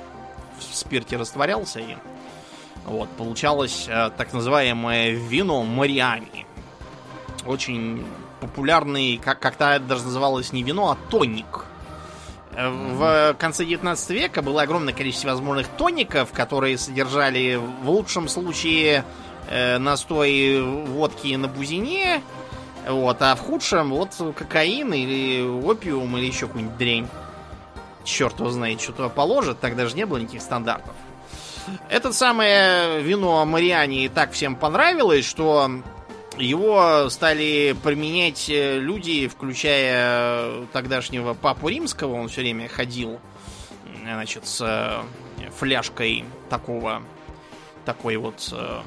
в спирте растворялся и вот, получалось э, так называемое вино Мариани. Очень популярный, как, как-то даже называлось не вино, а тоник. Э, в конце 19 века было огромное количество возможных тоников, которые содержали в лучшем случае э, настой водки на бузине, вот, а в худшем вот кокаин или опиум или еще какую-нибудь дрянь. Черт его знает, что туда положат, тогда же не было никаких стандартов. Это самое вино Мариани так всем понравилось, что его стали применять э, люди, включая тогдашнего папу римского, он все время ходил, значит, с э, фляжкой такого, такой вот э,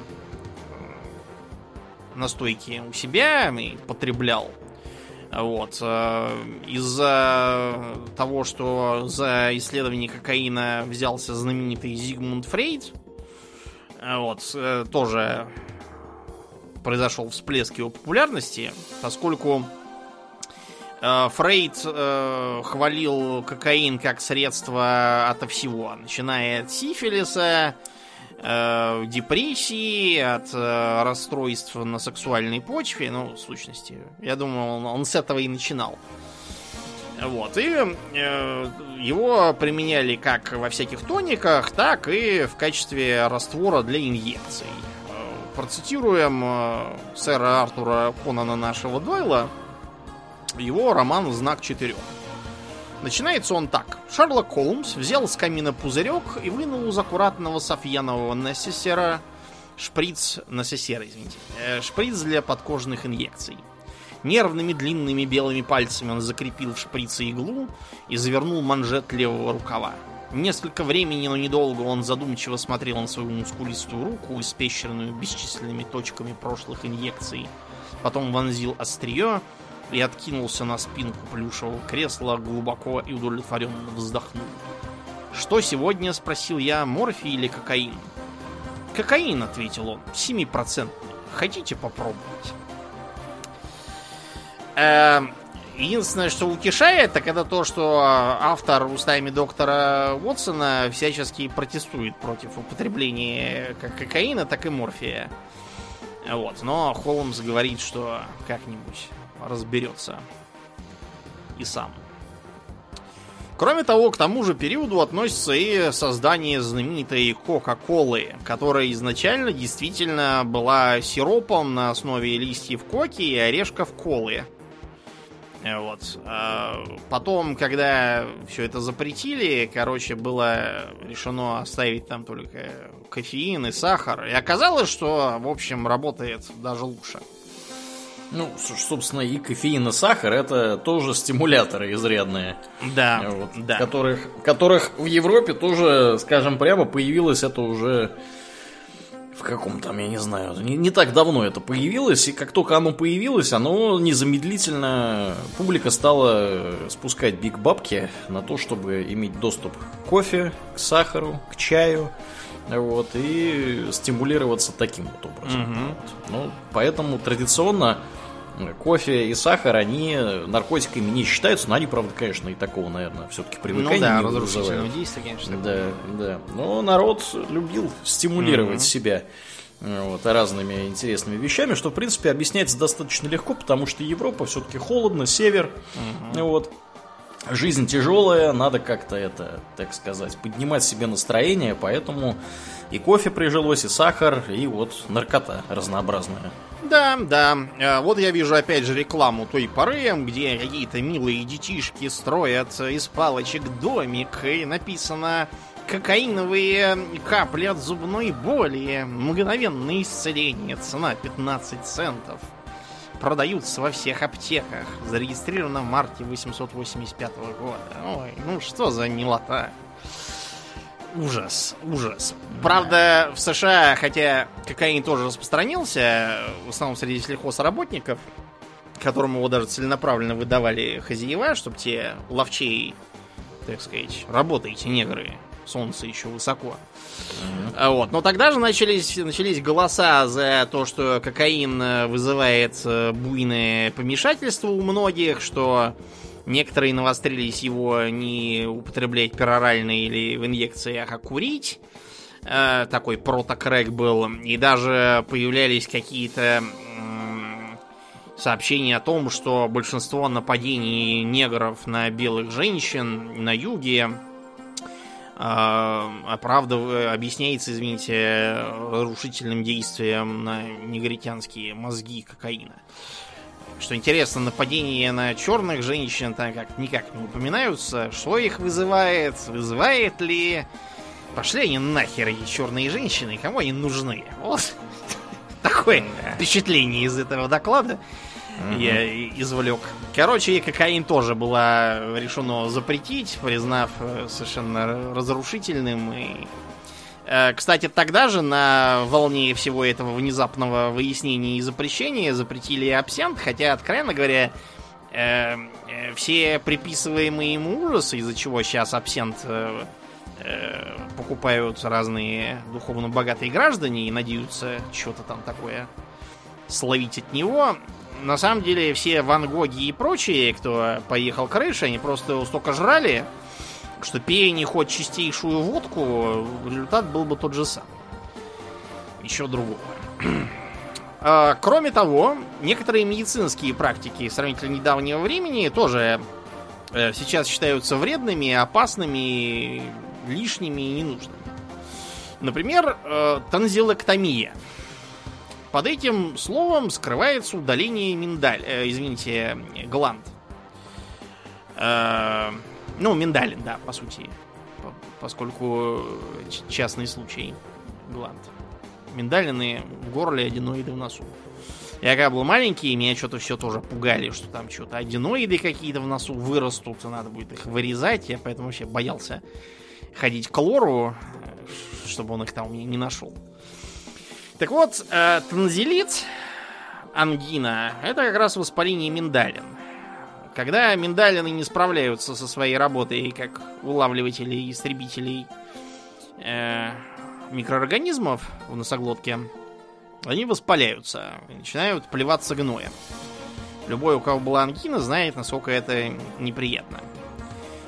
настойки у себя и потреблял. Вот. Из-за того, что за исследование кокаина взялся знаменитый Зигмунд Фрейд, вот, тоже произошел всплеск его популярности, поскольку э, Фрейд э, хвалил кокаин как средство ото всего, начиная от сифилиса, э, депрессии, от э, расстройств на сексуальной почве, ну, в сущности, я думаю, он, он с этого и начинал. Вот, и э, его применяли как во всяких тониках, так и в качестве раствора для инъекций процитируем э, сэра Артура Конана нашего Дойла, его роман «Знак четырех». Начинается он так. Шерлок Холмс взял с камина пузырек и вынул из аккуратного софьянового насесера шприц, насесера, извините, э, шприц для подкожных инъекций. Нервными длинными белыми пальцами он закрепил в шприце иглу и завернул манжет левого рукава. Несколько времени, но недолго, он задумчиво смотрел на свою мускулистую руку, испещренную бесчисленными точками прошлых инъекций. Потом вонзил острие и откинулся на спинку плюшевого кресла, глубоко и удовлетворенно вздохнул. «Что сегодня?» — спросил я, морфий или кокаин? «Кокаин», — ответил он, — «семипроцентный. Хотите попробовать?» эм, Единственное, что утешает, так это то, что автор устами доктора Уотсона всячески протестует против употребления как кокаина, так и морфия. Вот. Но Холмс говорит, что как-нибудь разберется и сам. Кроме того, к тому же периоду относится и создание знаменитой Кока-Колы, которая изначально действительно была сиропом на основе листьев коки и орешков колы – вот. А потом, когда все это запретили, короче, было решено оставить там только кофеин и сахар. И оказалось, что, в общем, работает даже лучше. Ну, собственно, и кофеин, и сахар это тоже стимуляторы изрядные. Да, вот, да. Которых, которых в Европе тоже, скажем прямо, появилось это уже в каком там, я не знаю, не, не так давно это появилось, и как только оно появилось, оно незамедлительно, публика стала спускать биг бабки на то, чтобы иметь доступ к кофе, к сахару, к чаю, вот, и стимулироваться таким вот образом. Мгм. Вот. Ну, поэтому традиционно кофе и сахар, они наркотиками не считаются, но они, правда, конечно, и такого, наверное, все-таки Ну привыкания да, не вызывают. действия, конечно. Да, да. Но народ любил стимулировать Мгм. себя вот, разными интересными вещами, что, в принципе, объясняется достаточно легко, потому что Европа все-таки холодно, север, вот. Жизнь тяжелая, надо как-то это, так сказать, поднимать себе настроение, поэтому и кофе прижилось, и сахар, и вот наркота разнообразная. Да, да. Э, Вот я вижу опять же рекламу той поры, где какие-то милые детишки строят из палочек домик, и написано «Кокаиновые капли от зубной боли, мгновенное исцеление, цена 15 центов». Продаются во всех аптеках. Зарегистрировано в марте 885 года. Ой, ну что за милота. Ужас, ужас. Правда, в США, хотя кокаин тоже распространился, в основном среди сельхозработников, которым его даже целенаправленно выдавали хозяева, чтобы те ловчей, так сказать, работайте, негры, солнце еще высоко. А Вот. Но тогда же начались, начались голоса за то, что кокаин э, вызывает э, буйное помешательство у многих, что некоторые навострились его не употреблять перорально или в инъекциях, а курить. Э, Такой протокрэк был. И даже появлялись какие-то сообщения о том, что большинство нападений негров на белых женщин на юге а, оправдыв... объясняется, извините, разрушительным действием на негритянские мозги кокаина. Что интересно, нападения на черных женщин так как никак не упоминаются. Что их вызывает? Вызывает ли... Пошли они нахер, эти черные женщины, кому они нужны? Вот такое впечатление из этого доклада я и- извлек. Короче, кокаин тоже было решено запретить, признав э, совершенно разрушительным. И... э, Кстати, тогда же на волне всего этого внезапного выяснения и запрещения запретили абсент, хотя, откровенно говоря, э, э, все приписываемые ему ужасы, из-за чего сейчас абсент покупают разные духовно богатые граждане и надеются что-то там такое словить от него. На самом деле все Ван Гоги и прочие, кто поехал крышей, они просто столько жрали, что пей они хоть чистейшую водку, результат был бы тот же самый. Еще другого. А, Кроме того, некоторые медицинские практики сравнительно недавнего времени тоже э, сейчас считаются вредными, опасными, лишними и ненужными. Например, э, танзилэктомия. Под этим словом скрывается удаление миндаль, э, извините, гланд. Э, ну, миндалин, да, по сути. По- Поскольку ч- частный случай гланд. Миндалины в горле, аденоиды в носу. Я когда был маленький, меня что-то все тоже пугали, что там что-то аденоиды какие-то в носу вырастут, и надо будет их вырезать. Я поэтому вообще боялся ходить к лору, э, чтобы он их там не нашел. Так вот, э, танзелит, ангина, это как раз воспаление миндалин. Когда миндалины не справляются со своей работой как улавливателей и истребителей э, микроорганизмов в носоглотке, они воспаляются и начинают плеваться гноем. Любой, у кого была ангина, знает, насколько это неприятно.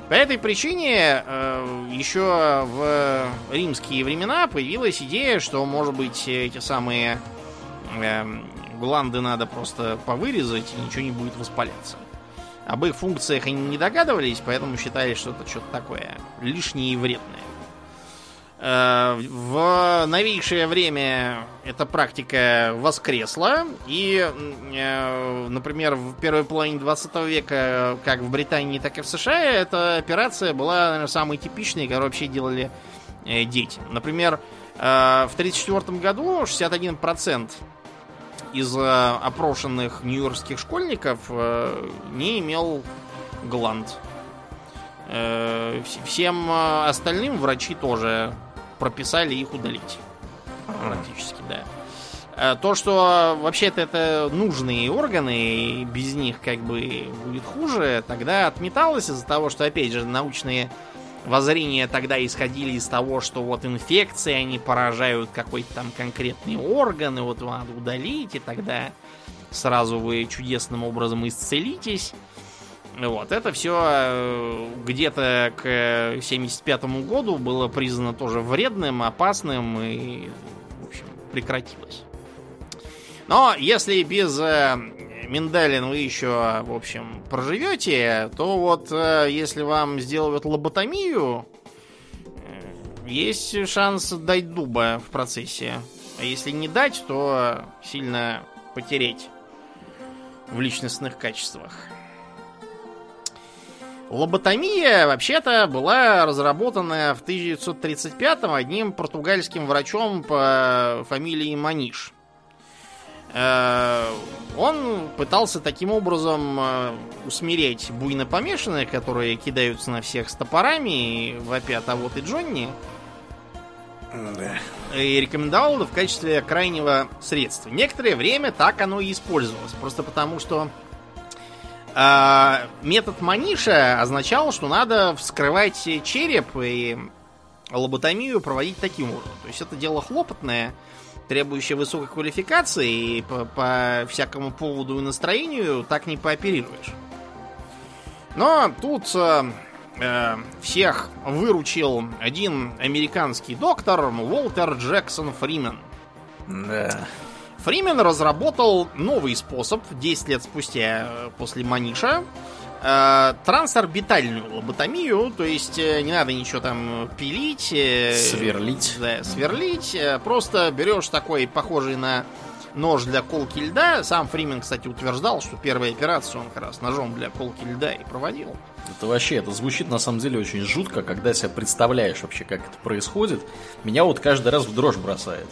По этой причине э, еще в римские времена появилась идея, что, может быть, эти самые эм, гланды надо просто повырезать, и ничего не будет воспаляться. Об их функциях они не догадывались, поэтому считали, что это что-то такое лишнее и вредное. Э, В новейшее время эта практика воскресла, и, э, например, в первой половине 20 века, как в Британии, так и в США, эта операция была, наверное, самой типичной, которую вообще делали э, дети. Например, в 1934 году 61% из э, опрошенных нью-йоркских школьников э, не имел гланд. Э, вс- Всем остальным врачи тоже прописали их удалить. Практически, да. То, что вообще-то это нужные органы, и без них как бы будет хуже, тогда отметалось из-за того, что, опять же, научные воззрения тогда исходили из того, что вот инфекции, они поражают какой-то там конкретный орган, и вот надо удалить, и тогда сразу вы чудесным образом исцелитесь. Вот, это все э, где-то к 75 году было признано тоже вредным, опасным и, в общем, прекратилось. Но если без э, миндалин вы еще, в общем, проживете, то вот э, если вам сделают лоботомию, э, есть шанс дать дуба в процессе. А если не дать, то сильно потерять в личностных качествах. Лоботомия, вообще-то, была разработана в 1935-м одним португальским врачом по фамилии Маниш. Э, он пытался таким образом э, усмирить буйно помешанных, которые кидаются на всех с топорами и вопят, а вот и Джонни. Да. И рекомендовал это в качестве крайнего средства. Некоторое время так оно и использовалось. Просто потому, что э, метод Маниша означал, что надо вскрывать череп и лоботомию проводить таким образом. То есть это дело хлопотное, требующее высокой квалификации, и по, по всякому поводу и настроению так не пооперируешь. Но тут э, э, всех выручил один американский доктор Уолтер Джексон Фримен. Да. Фримен разработал новый способ 10 лет спустя э, после Маниша трансорбитальную лоботомию, то есть э, не надо ничего там пилить, э, сверлить. Да, сверлить. Э, просто берешь такой похожий на нож для колки льда. Сам Фримен, кстати, утверждал, что первую операцию он как раз ножом для колки льда и проводил. Это вообще, это звучит на самом деле очень жутко, когда себя представляешь вообще, как это происходит. Меня вот каждый раз в дрожь бросает.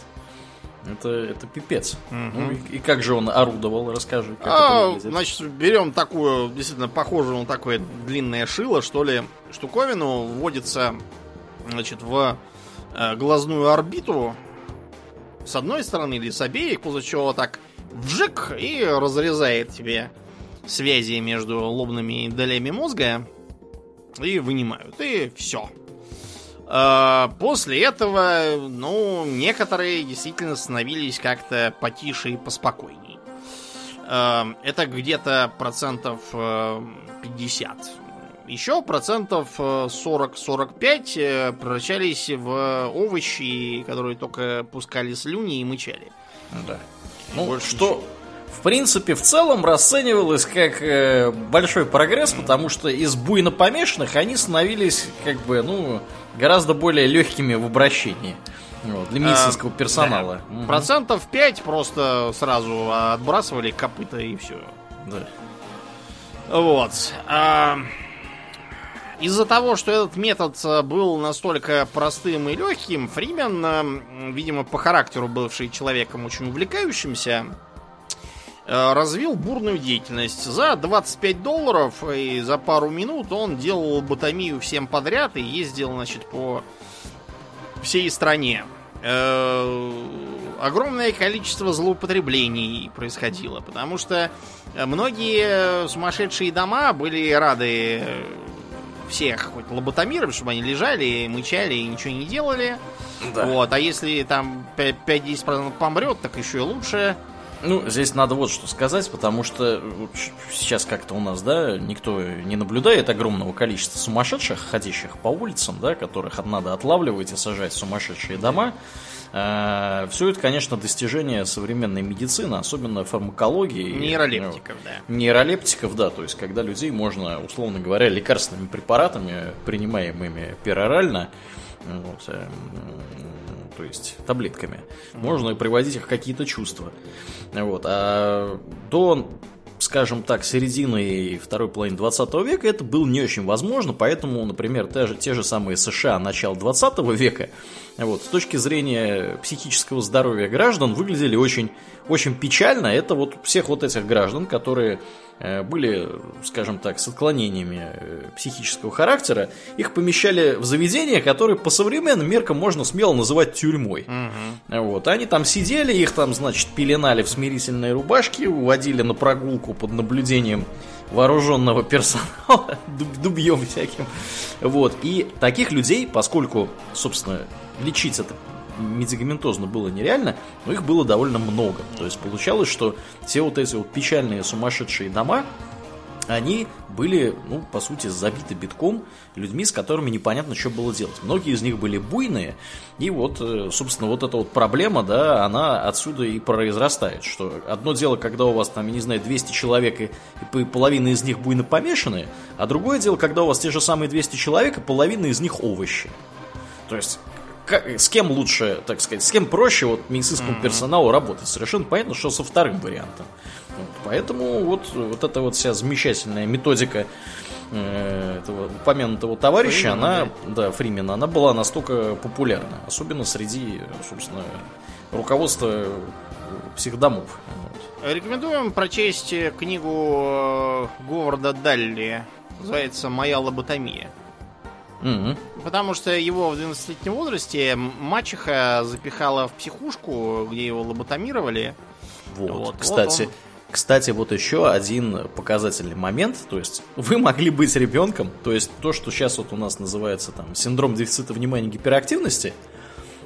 Это, это пипец. Угу. Ну и, и как же он орудовал, расскажи. Как а, это выглядит. значит, берем такую, действительно, похожую на такое длинное шило, что ли, штуковину, вводится, значит, в э, глазную орбиту с одной стороны или с обеих, после чего так вжик и разрезает тебе связи между лобными долями мозга и вынимают. И все. А, после этого, ну, некоторые действительно становились как-то потише и поспокойней. А, это где-то процентов 50. Э, Еще процентов 40-45 э, э, превращались в овощи, которые только пускали слюни и мычали. Да. Ну, Больше что, ничего в принципе, в целом расценивалось как э, большой прогресс, потому что из буйно помешанных они становились, как бы, ну, гораздо более легкими в обращении. Вот, для медицинского а, персонала. Да. Угу. Процентов 5 просто сразу отбрасывали копыта и все. Да. Вот. А, из-за того, что этот метод был настолько простым и легким, Фримен, видимо, по характеру бывший человеком очень увлекающимся, развил бурную деятельность. За 25 долларов и за пару минут он делал лоботомию всем подряд и ездил, значит, по всей стране. Э, огромное количество злоупотреблений происходило, потому что многие сумасшедшие дома были рады всех хоть лоботомировать, чтобы они лежали, мычали и ничего не делали. Да. Вот, а если там 5-10% помрет, так еще и лучше. Ну, здесь надо вот что сказать, потому что сейчас как-то у нас, да, никто не наблюдает огромного количества сумасшедших, ходящих по улицам, да, которых надо отлавливать и сажать в сумасшедшие дома. А, Все это, конечно, достижение современной медицины, особенно фармакологии. Нейролептиков, да. Нейролептиков, да, то есть когда людей можно, условно говоря, лекарственными препаратами, принимаемыми перорально, вот, эм, то есть таблетками. Можно приводить их какие-то чувства. Вот. А до скажем так, середины и второй половины 20 века это было не очень возможно, поэтому, например, те же, те же самые США начала 20 века, вот, с точки зрения психического здоровья граждан выглядели очень, очень печально. Это вот всех вот этих граждан, которые были, скажем так, с отклонениями э, психического характера, их помещали в заведение, которое по современным меркам можно смело называть тюрьмой. Угу. Вот. Они там сидели, их там, значит, пеленали в смирительные рубашки, уводили на прогулку под наблюдением вооруженного персонала, дубьем всяким. Вот. И таких людей, поскольку, собственно, лечить это медикаментозно было нереально, но их было довольно много. То есть получалось, что все вот эти вот печальные сумасшедшие дома, они были, ну, по сути, забиты битком людьми, с которыми непонятно, что было делать. Многие из них были буйные, и вот, э, собственно, вот эта вот проблема, да, она отсюда и произрастает, что одно дело, когда у вас там, я не знаю, 200 человек, и, и половина из них буйно помешаны, а другое дело, когда у вас те же самые 200 человек, и половина из них овощи. То есть как, с кем лучше, так сказать, с кем проще вот медицинскому mm-hmm. персоналу работать? Совершенно понятно, что со вторым вариантом. Вот, поэтому вот, вот эта вот вся замечательная методика э, этого упомянутого товарища, Фримена, она, да. да, Фримена, она была настолько популярна, особенно среди, собственно, руководства психдомов. Вот. Рекомендуем прочесть книгу э, Говарда Далли, называется «Моя лоботомия». Угу. Потому что его в 12-летнем возрасте мачеха запихала в психушку, где его лоботомировали. Вот, вот кстати. Вот он... Кстати, вот еще один показательный момент, то есть вы могли быть ребенком, то есть то, что сейчас вот у нас называется там синдром дефицита внимания и гиперактивности,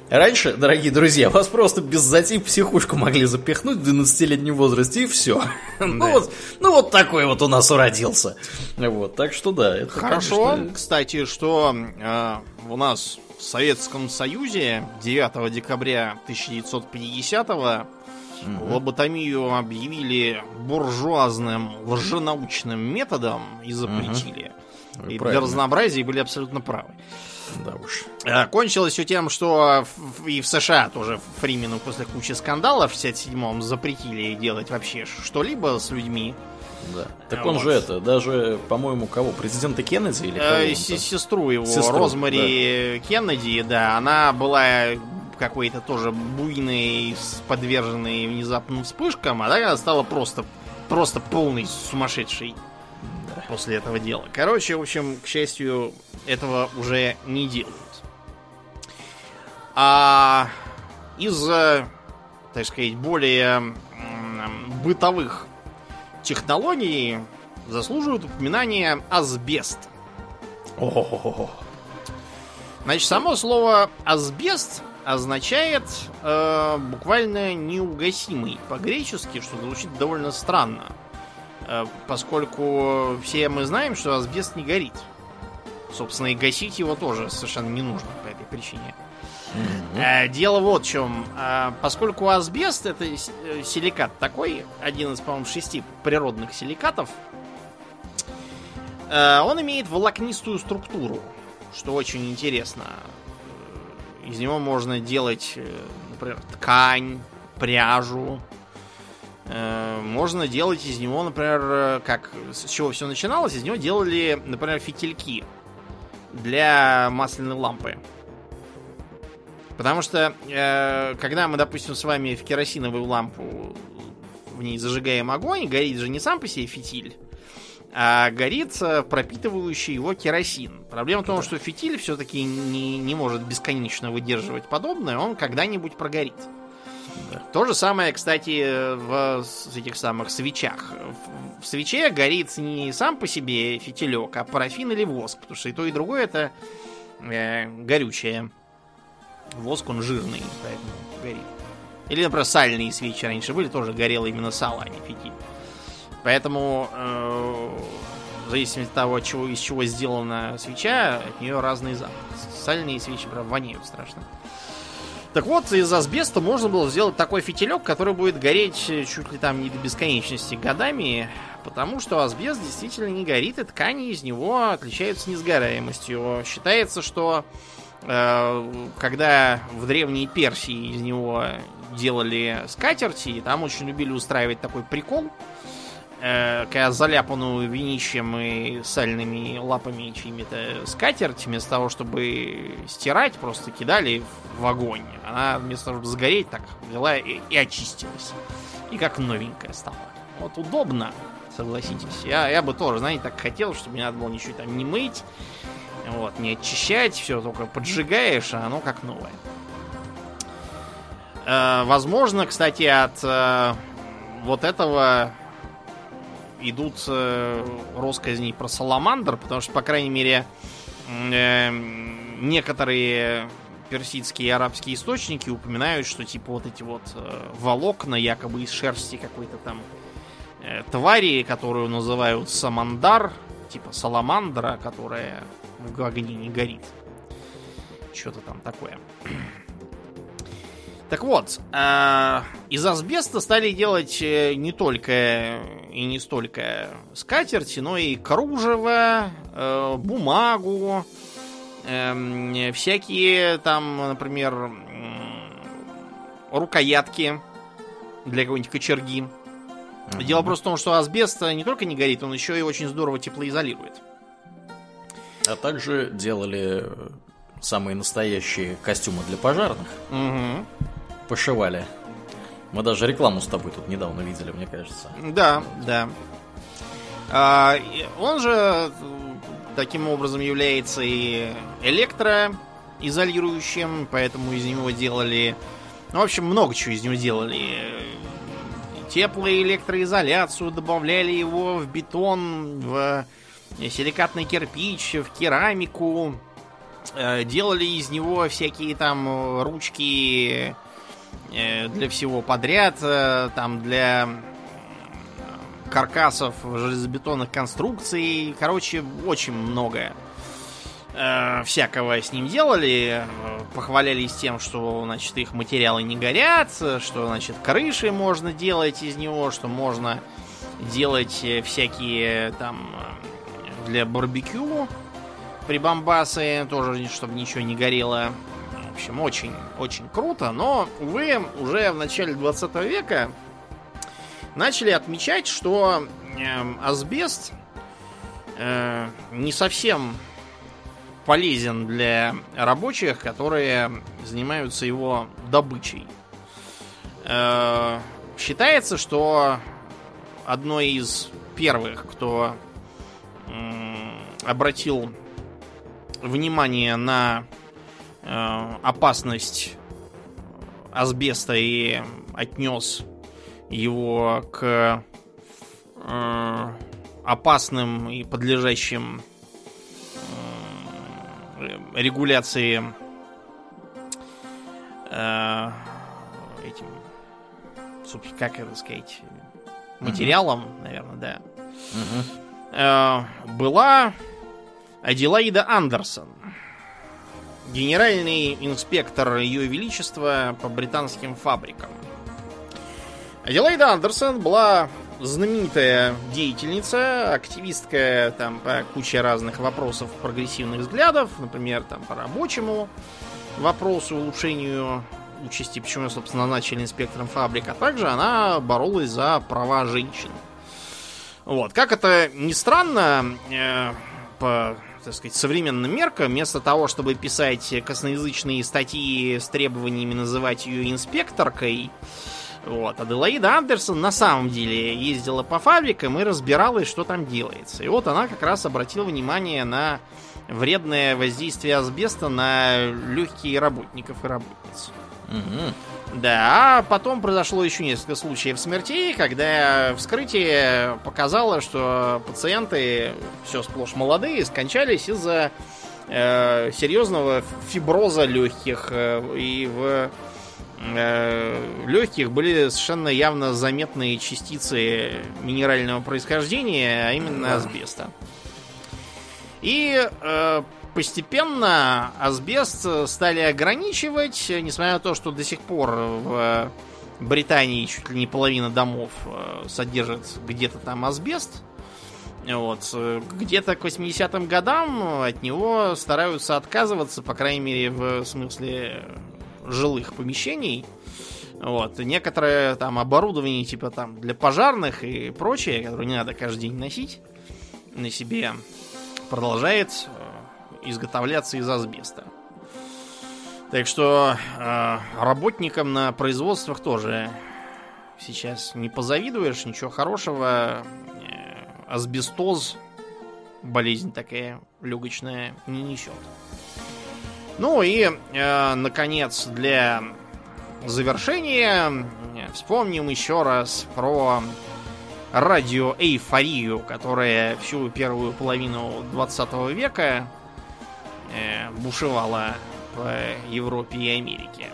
Раньше, дорогие друзья, вас просто без затей в психушку могли запихнуть в 12-летнем возрасте и все. Ну, вот, ну вот такой вот у нас уродился. Вот, так что да. Это, Хорошо, конечно... кстати, что э, у нас в Советском Союзе 9 декабря 1950-го Угу. Лоботомию объявили буржуазным лженаучным методом и запретили. Угу. И для разнообразия были абсолютно правы. Да уж. А, кончилось все тем, что и в США тоже Фримену после кучи скандалов в 67-м запретили делать вообще что-либо с людьми. Да. Так вот. он же это, даже, по-моему, кого? Президента Кеннеди или кого? Э, сестру его, Сестру, Розмари да. Кеннеди, да, она была какой-то тоже буйной, подверженной внезапным вспышкам, а так она стала просто, просто полной сумасшедшей да. после этого дела. Короче, в общем, к счастью, этого уже не делают. А из, так сказать, более бытовых технологий заслуживают упоминания асбест. О-о-о. Значит, само слово асбест означает э, буквально неугасимый по-гречески, что звучит довольно странно. Э, поскольку все мы знаем, что асбест не горит. Собственно, и гасить его тоже совершенно не нужно по этой причине. Mm-hmm. Дело вот в чем. Э, поскольку асбест это силикат такой, один из, по-моему, шести природных силикатов, он имеет волокнистую структуру, что очень интересно. Из него можно делать, например, ткань, пряжу. Можно делать из него, например, как с чего все начиналось, из него делали, например, фитильки для масляной лампы. Потому что, э, когда мы, допустим, с вами в керосиновую лампу в ней зажигаем огонь, горит же не сам по себе фитиль, а горит пропитывающий его керосин. Проблема в том, что фитиль все-таки не, не может бесконечно выдерживать подобное, он когда-нибудь прогорит. То же самое, кстати, в этих самых свечах. В, свече горит не сам по себе фитилек, а парафин или воск, потому что и то, и другое это э, горючее. Воск, он жирный, поэтому горит. Или, например, сальные свечи раньше были, тоже горело именно сало, а не фитиль. Поэтому, э, в зависимости от того, чего, из чего сделана свеча, от нее разные запахи. Сальные свечи, правда, воняют страшно. Так вот, из асбеста можно было сделать такой фитилек, который будет гореть чуть ли там не до бесконечности годами, потому что асбест действительно не горит, и ткани из него отличаются несгораемостью. Считается, что э, когда в древней Персии из него делали скатерти, там очень любили устраивать такой прикол, э, когда заляпанную винищем и сальными лапами чьими-то скатерть, вместо того, чтобы стирать, просто кидали в огонь. Она вместо того, чтобы сгореть, так взяла и, и очистилась. И как новенькая стала. Вот удобно. согласитесь. Я, я бы тоже, знаете, так хотел, чтобы не надо было ничего там не мыть, вот, не очищать, все только поджигаешь, а оно как новое. Э, возможно, кстати, от э, вот этого идут э, россказни про саламандр, потому что, по крайней мере, э, некоторые персидские и арабские источники упоминают, что типа вот эти вот э, волокна якобы из шерсти какой-то там э, твари, которую называют самандар, типа саламандра, которая в огне не горит. Что-то там такое. Так вот, э, из асбеста стали делать э, не только и не столько скатерти, но и кружево, э, бумагу, э, всякие там, например, э, рукоятки для какой-нибудь кочерги. Mm-hmm. Дело просто в том, что асбест не только не горит, он еще и очень здорово теплоизолирует. А также делали самые настоящие костюмы для пожарных. Угу пошивали. Мы даже рекламу с тобой тут недавно видели, мне кажется. Да, да. А, он же таким образом является и электроизолирующим, поэтому из него делали... Ну, в общем, много чего из него делали. Теплоэлектроизоляцию, добавляли его в бетон, в силикатный кирпич, в керамику. Э, делали из него всякие там ручки для всего подряд, э, там для каркасов железобетонных конструкций. Короче, очень многое э, всякого с ним делали. Похвалялись тем, что, значит, их материалы не горят, что, значит, крыши можно делать из него, что можно делать всякие там для барбекю прибамбасы, тоже, чтобы ничего не горело общем, очень-очень круто, но, увы, уже в начале 20 века начали отмечать, что э, асбест э, не совсем полезен для рабочих, которые занимаются его добычей. Э, считается, что одной из первых, кто э, обратил внимание на опасность асбеста и отнес его к э, опасным и подлежащим э, регуляции э, этим, как это сказать, материалом, mm-hmm. наверное, да, mm-hmm. э, была Аделаида Андерсон генеральный инспектор Ее Величества по британским фабрикам. Аделаида Андерсон была знаменитая деятельница, активистка там по куче разных вопросов прогрессивных взглядов, например, там по рабочему вопросу, улучшению участи, почему ее, собственно, начали инспектором фабрик, а также она боролась за права женщин. Вот. Как это ни странно, э, по так сказать, современным меркам, вместо того, чтобы писать косноязычные статьи с требованиями называть ее инспекторкой, вот, Аделаида Андерсон на самом деле ездила по фабрикам и разбиралась, что там делается. И вот она как раз обратила внимание на вредное воздействие асбеста на легкие работников и работниц. Угу. Да, а потом произошло еще несколько случаев смертей, когда вскрытие показало, что пациенты, все сплошь молодые, скончались из-за э, серьезного фиброза легких. Э, и в э, легких были совершенно явно заметные частицы минерального происхождения, а именно асбеста. И э, постепенно асбест стали ограничивать, несмотря на то, что до сих пор в Британии чуть ли не половина домов э, содержит где-то там асбест. Вот. Где-то к 80-м годам от него стараются отказываться, по крайней мере, в смысле жилых помещений. Вот. Некоторое там оборудование, типа там для пожарных и прочее, которое не надо каждый день носить на себе, продолжает изготовляться из асбеста. Так что э, работникам на производствах тоже сейчас не позавидуешь, ничего хорошего э, асбестоз, болезнь такая легочная, не несет. Ну и, э, наконец, для завершения э, вспомним еще раз про радиоэйфорию, которая всю первую половину 20 века э, бушевала по Европе и Америке.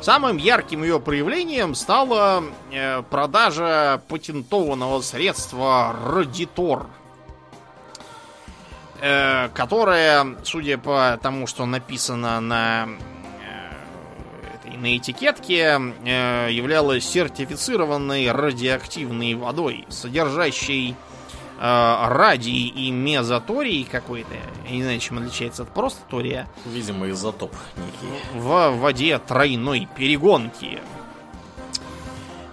Самым ярким ее проявлением стала э, продажа патентованного средства Радитор, э, которое, судя по тому, что написано на, на этикетке, э, являлось сертифицированной радиоактивной водой, содержащей радий и мезоторий какой-то. Я не знаю, чем отличается от просто тория. Видимо, изотоп некий. В воде тройной перегонки.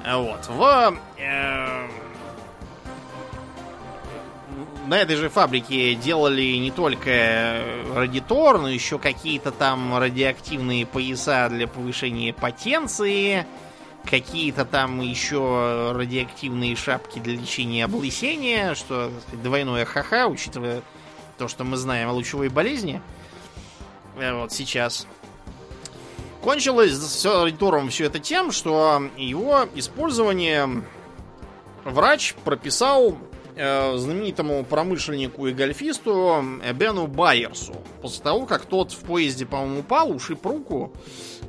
Вот. В... э, на этой же фабрике делали не только радитор, но еще какие-то там радиоактивные пояса для повышения потенции, какие-то там еще радиоактивные шапки для лечения облысения, что сказать, двойное ха-ха, учитывая то, что мы знаем о лучевой болезни. Э, Вот сейчас. Кончилось с радитором все это тем, что его использование врач прописал знаменитому промышленнику и гольфисту Бену Байерсу. После того, как тот в поезде, по-моему, упал, ушиб руку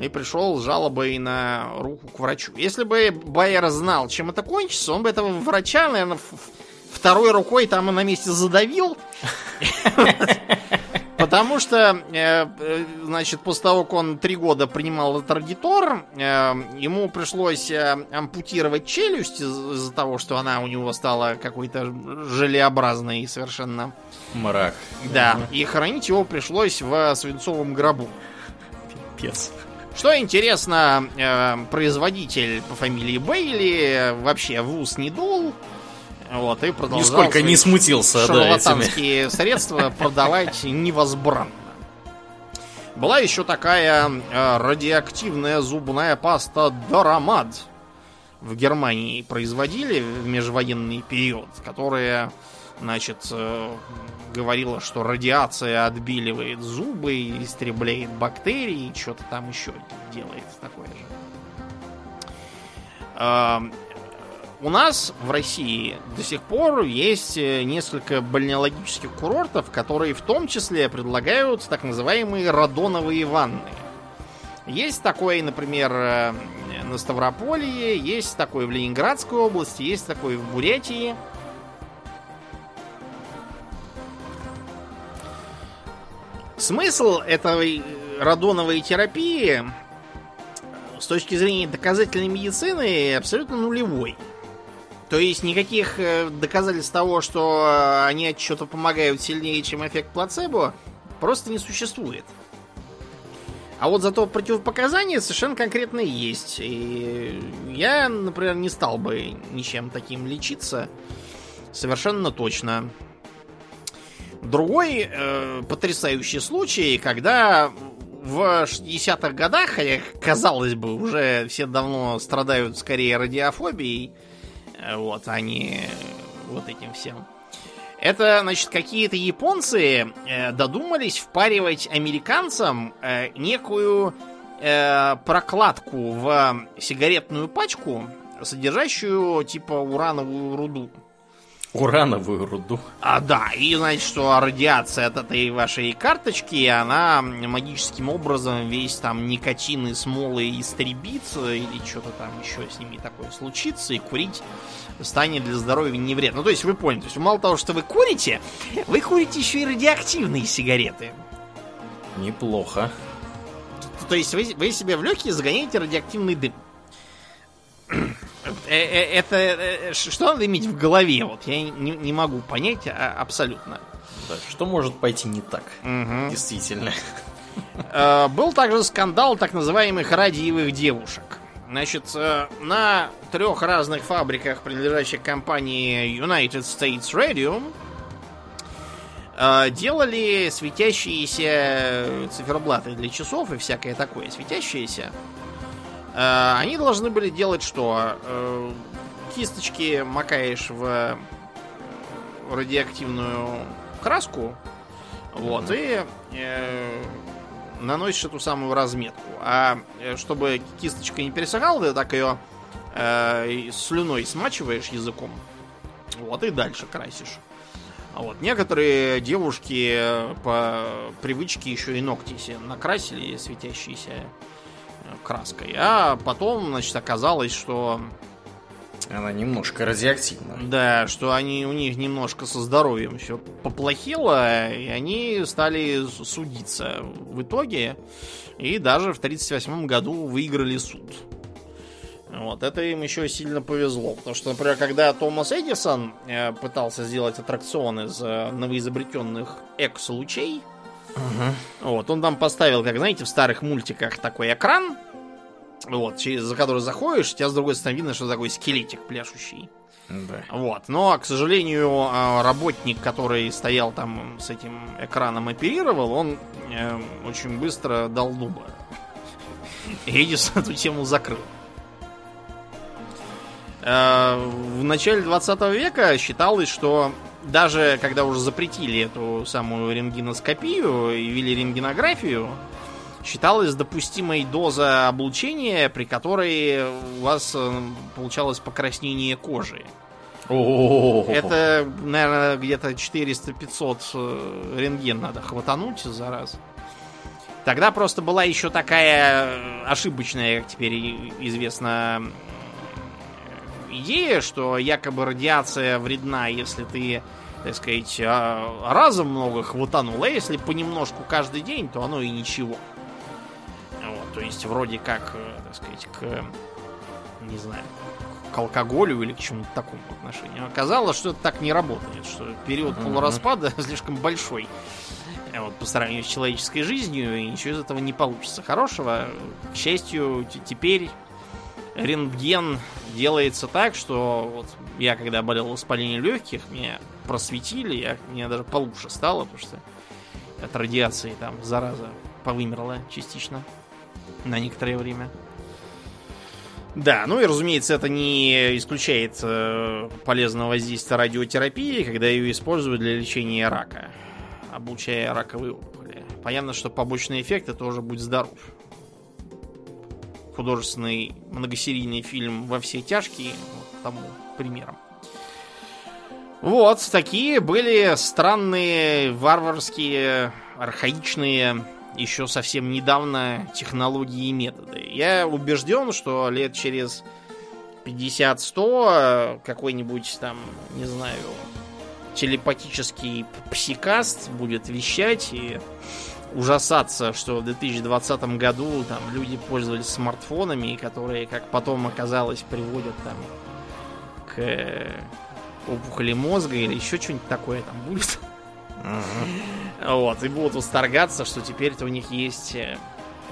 и пришел с жалобой на руку к врачу. Если бы Байер знал, чем это кончится, он бы этого врача, наверное, второй рукой там на месте задавил. Потому что, э, э, значит, после того, как он три года принимал этот радитор, э, ему пришлось ампутировать челюсть из- из-за того, что она у него стала какой-то желеобразной совершенно. Мрак. Да, и хранить его пришлось в свинцовом гробу. Пипец. Что интересно, производитель по фамилии Бейли вообще в ус не дул. Вот, и продолжал Нисколько не смутился, да, этими. шарлатанские средства продавать невозбранно. Была еще такая э, радиоактивная зубная паста Дорамад. В Германии производили в межвоенный период, которая, значит, э, говорила, что радиация отбеливает зубы, истребляет бактерии, что-то там еще делает такое же. У нас в России до сих пор есть э, несколько бальнеологических курортов, которые в том числе предлагают так называемые радоновые ванны. Есть такой, например, э, на Ставрополье, есть такой в Ленинградской области, есть такой в Бурятии. Смысл этой радоновой терапии с точки зрения доказательной медицины абсолютно нулевой. То есть никаких э, доказательств того, что э, они от чего-то помогают сильнее, чем эффект плацебо, просто не существует. А вот зато противопоказания совершенно конкретные есть. И я, например, не стал бы ничем таким лечиться. Совершенно точно. Другой э, потрясающий случай, когда в 60-х годах, хотя, казалось бы, уже все давно страдают скорее радиофобией, вот, не вот этим всем. Это, значит, какие-то японцы э, додумались впаривать американцам э, некую э, прокладку в сигаретную пачку, содержащую типа урановую руду. Урановую руду. А, да, и значит, что радиация от этой вашей карточки, она магическим образом весь там никотин и смолы истребит, или что-то там еще с ними такое случится, и курить станет для здоровья не вредно. Ну, то есть вы поняли, то есть мало того, что вы курите, вы курите еще и радиоактивные сигареты. Неплохо. То есть вы, вы себе в легкие загоняете радиоактивный дым. Э, э, Это э, что надо иметь в голове? Вот я не, не могу понять а, абсолютно. Да, что может пойти не так? Действительно. Был также скандал так называемых радиевых девушек. Значит, на трех разных фабриках, принадлежащих компании United States Radio, делали светящиеся циферблаты для часов и всякое такое светящееся. Э, Они должны были делать что? Э, кисточки макаешь в радиоактивную краску, вот, и э, наносишь эту самую разметку. А э, чтобы кисточка не пересыхала, ты так ее э, слюной смачиваешь языком. Вот, и дальше красишь. Вот. Некоторые девушки по привычке еще и ногти себе накрасили светящиеся краской. А потом, значит, оказалось, что... Она немножко радиоактивна. Да, что они, у них немножко со здоровьем все поплохело, и они стали судиться в итоге. И даже в 1938 году выиграли суд. Вот, это им еще сильно повезло. Потому что, например, когда Томас Эдисон э, пытался сделать аттракцион из э, новоизобретенных экс-лучей, угу. вот, он там поставил, как знаете, в старых мультиках такой экран, вот, через, за который заходишь, тебя с другой стороны видно, что такой скелетик пляшущий. Да. Вот. Но, к сожалению, э, работник, который стоял там с этим экраном оперировал, он э, очень быстро дал дуба. Эдисон эту тему закрыл. Э, в начале 20 века считалось, что даже когда уже запретили эту самую рентгеноскопию и ввели рентгенографию, считалась допустимой доза облучения, при которой у вас э, получалось покраснение кожи. Это, наверное, где-то 400-500 э, рентген надо хватануть за раз. Тогда просто была еще такая ошибочная, как теперь известно, идея, что якобы радиация вредна, если ты, так сказать, а, разом много хватанул, а если понемножку каждый день, то оно и ничего. Вот, то есть вроде как, э, так сказать, к, не знаю, к алкоголю или к чему-то такому отношению. Оказалось, что это так не работает, что период mm-hmm. полураспада слишком большой э, вот, по сравнению с человеческой жизнью, и ничего из этого не получится хорошего. К счастью, теперь рентген делается так, что вот я когда болел воспалением легких, меня просветили, я, мне даже получше стало, потому что от радиации там зараза повымерла частично на некоторое время. Да, ну и разумеется, это не исключает э, полезного воздействия радиотерапии, когда ее используют для лечения рака, облучая раковые опухоли. Понятно, что побочный эффект это уже будет здоров художественный многосерийный фильм «Во все тяжкие» вот, тому примером. Вот, такие были странные, варварские, архаичные, еще совсем недавно технологии и методы. Я убежден, что лет через 50-100 какой-нибудь там, не знаю, телепатический псикаст будет вещать и ужасаться, что в 2020 году там люди пользовались смартфонами, которые, как потом оказалось, приводят там к э, опухоли мозга или еще что-нибудь такое там будет. Uh-huh. Вот, и будут восторгаться, что теперь-то у них есть э,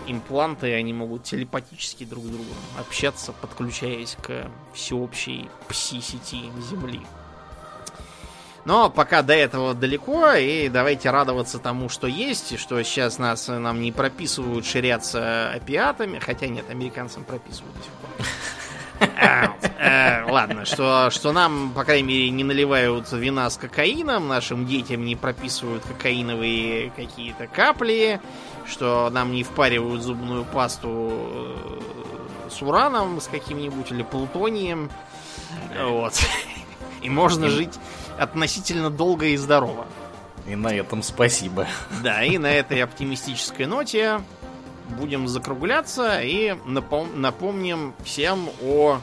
импланты, и они могут телепатически друг с другом общаться, подключаясь к всеобщей пси-сети Земли. Но пока до этого далеко, и давайте радоваться тому, что есть, и что сейчас нас нам не прописывают ширяться опиатами, хотя нет, американцам прописывают до сих пор. А, э, ладно, что, что нам, по крайней мере, не наливают вина с кокаином, нашим детям не прописывают кокаиновые какие-то капли, что нам не впаривают зубную пасту э, с ураном, с каким-нибудь или плутонием. Вот. И можно жить относительно долго и здорово. И на этом спасибо. Да, и на этой оптимистической ноте будем закругляться и напом- напомним всем о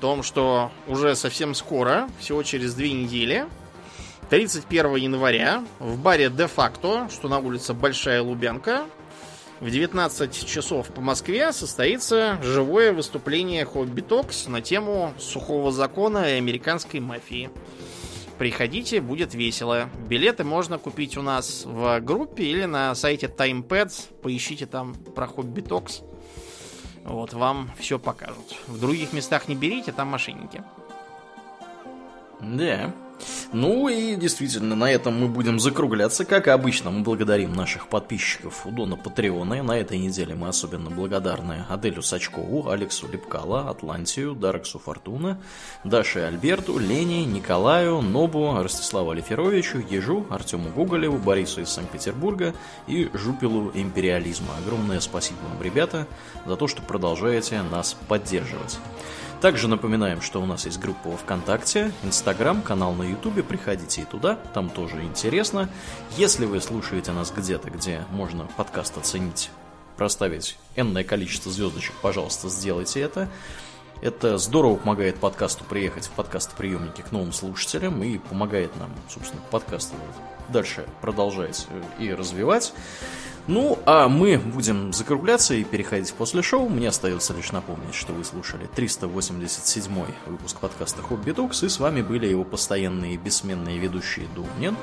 том, что уже совсем скоро, всего через две недели, 31 января, в баре де-факто, что на улице Большая Лубянка, в 19 часов по Москве состоится живое выступление Hobby Talks на тему сухого закона и американской мафии. Приходите, будет весело. Билеты можно купить у нас в группе или на сайте TimePad. Поищите там про Hobby Talks. Вот, вам все покажут. В других местах не берите, там мошенники. Да. Ну и действительно, на этом мы будем закругляться. Как обычно, мы благодарим наших подписчиков у Дона Патреона. И на этой неделе мы особенно благодарны Аделю Сачкову, Алексу Лепкала, Атлантию, Дарксу Фортуна, Даше Альберту, Лене, Николаю, Нобу, Ростиславу Алиферовичу, Ежу, Артему Гоголеву, Борису из Санкт-Петербурга и Жупилу Империализма. Огромное спасибо вам, ребята, за то, что продолжаете нас поддерживать. Также напоминаем, что у нас есть группа ВКонтакте, Инстаграм, канал на Ютубе. Приходите и туда, там тоже интересно. Если вы слушаете нас где-то, где можно подкаст оценить, проставить энное количество звездочек, пожалуйста, сделайте это. Это здорово помогает подкасту приехать в подкастоприемники к новым слушателям и помогает нам, собственно, подкаст дальше продолжать э, и развивать. Ну, а мы будем закругляться и переходить после шоу. Мне остается лишь напомнить, что вы слушали 387 выпуск подкаста Хобби Токс, и с вами были его постоянные бессменные ведущие Домнин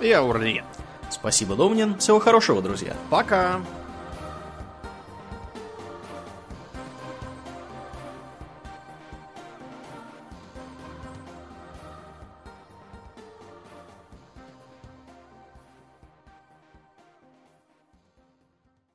и Аурлиен. Спасибо, Домнин. Всего хорошего, друзья. Пока.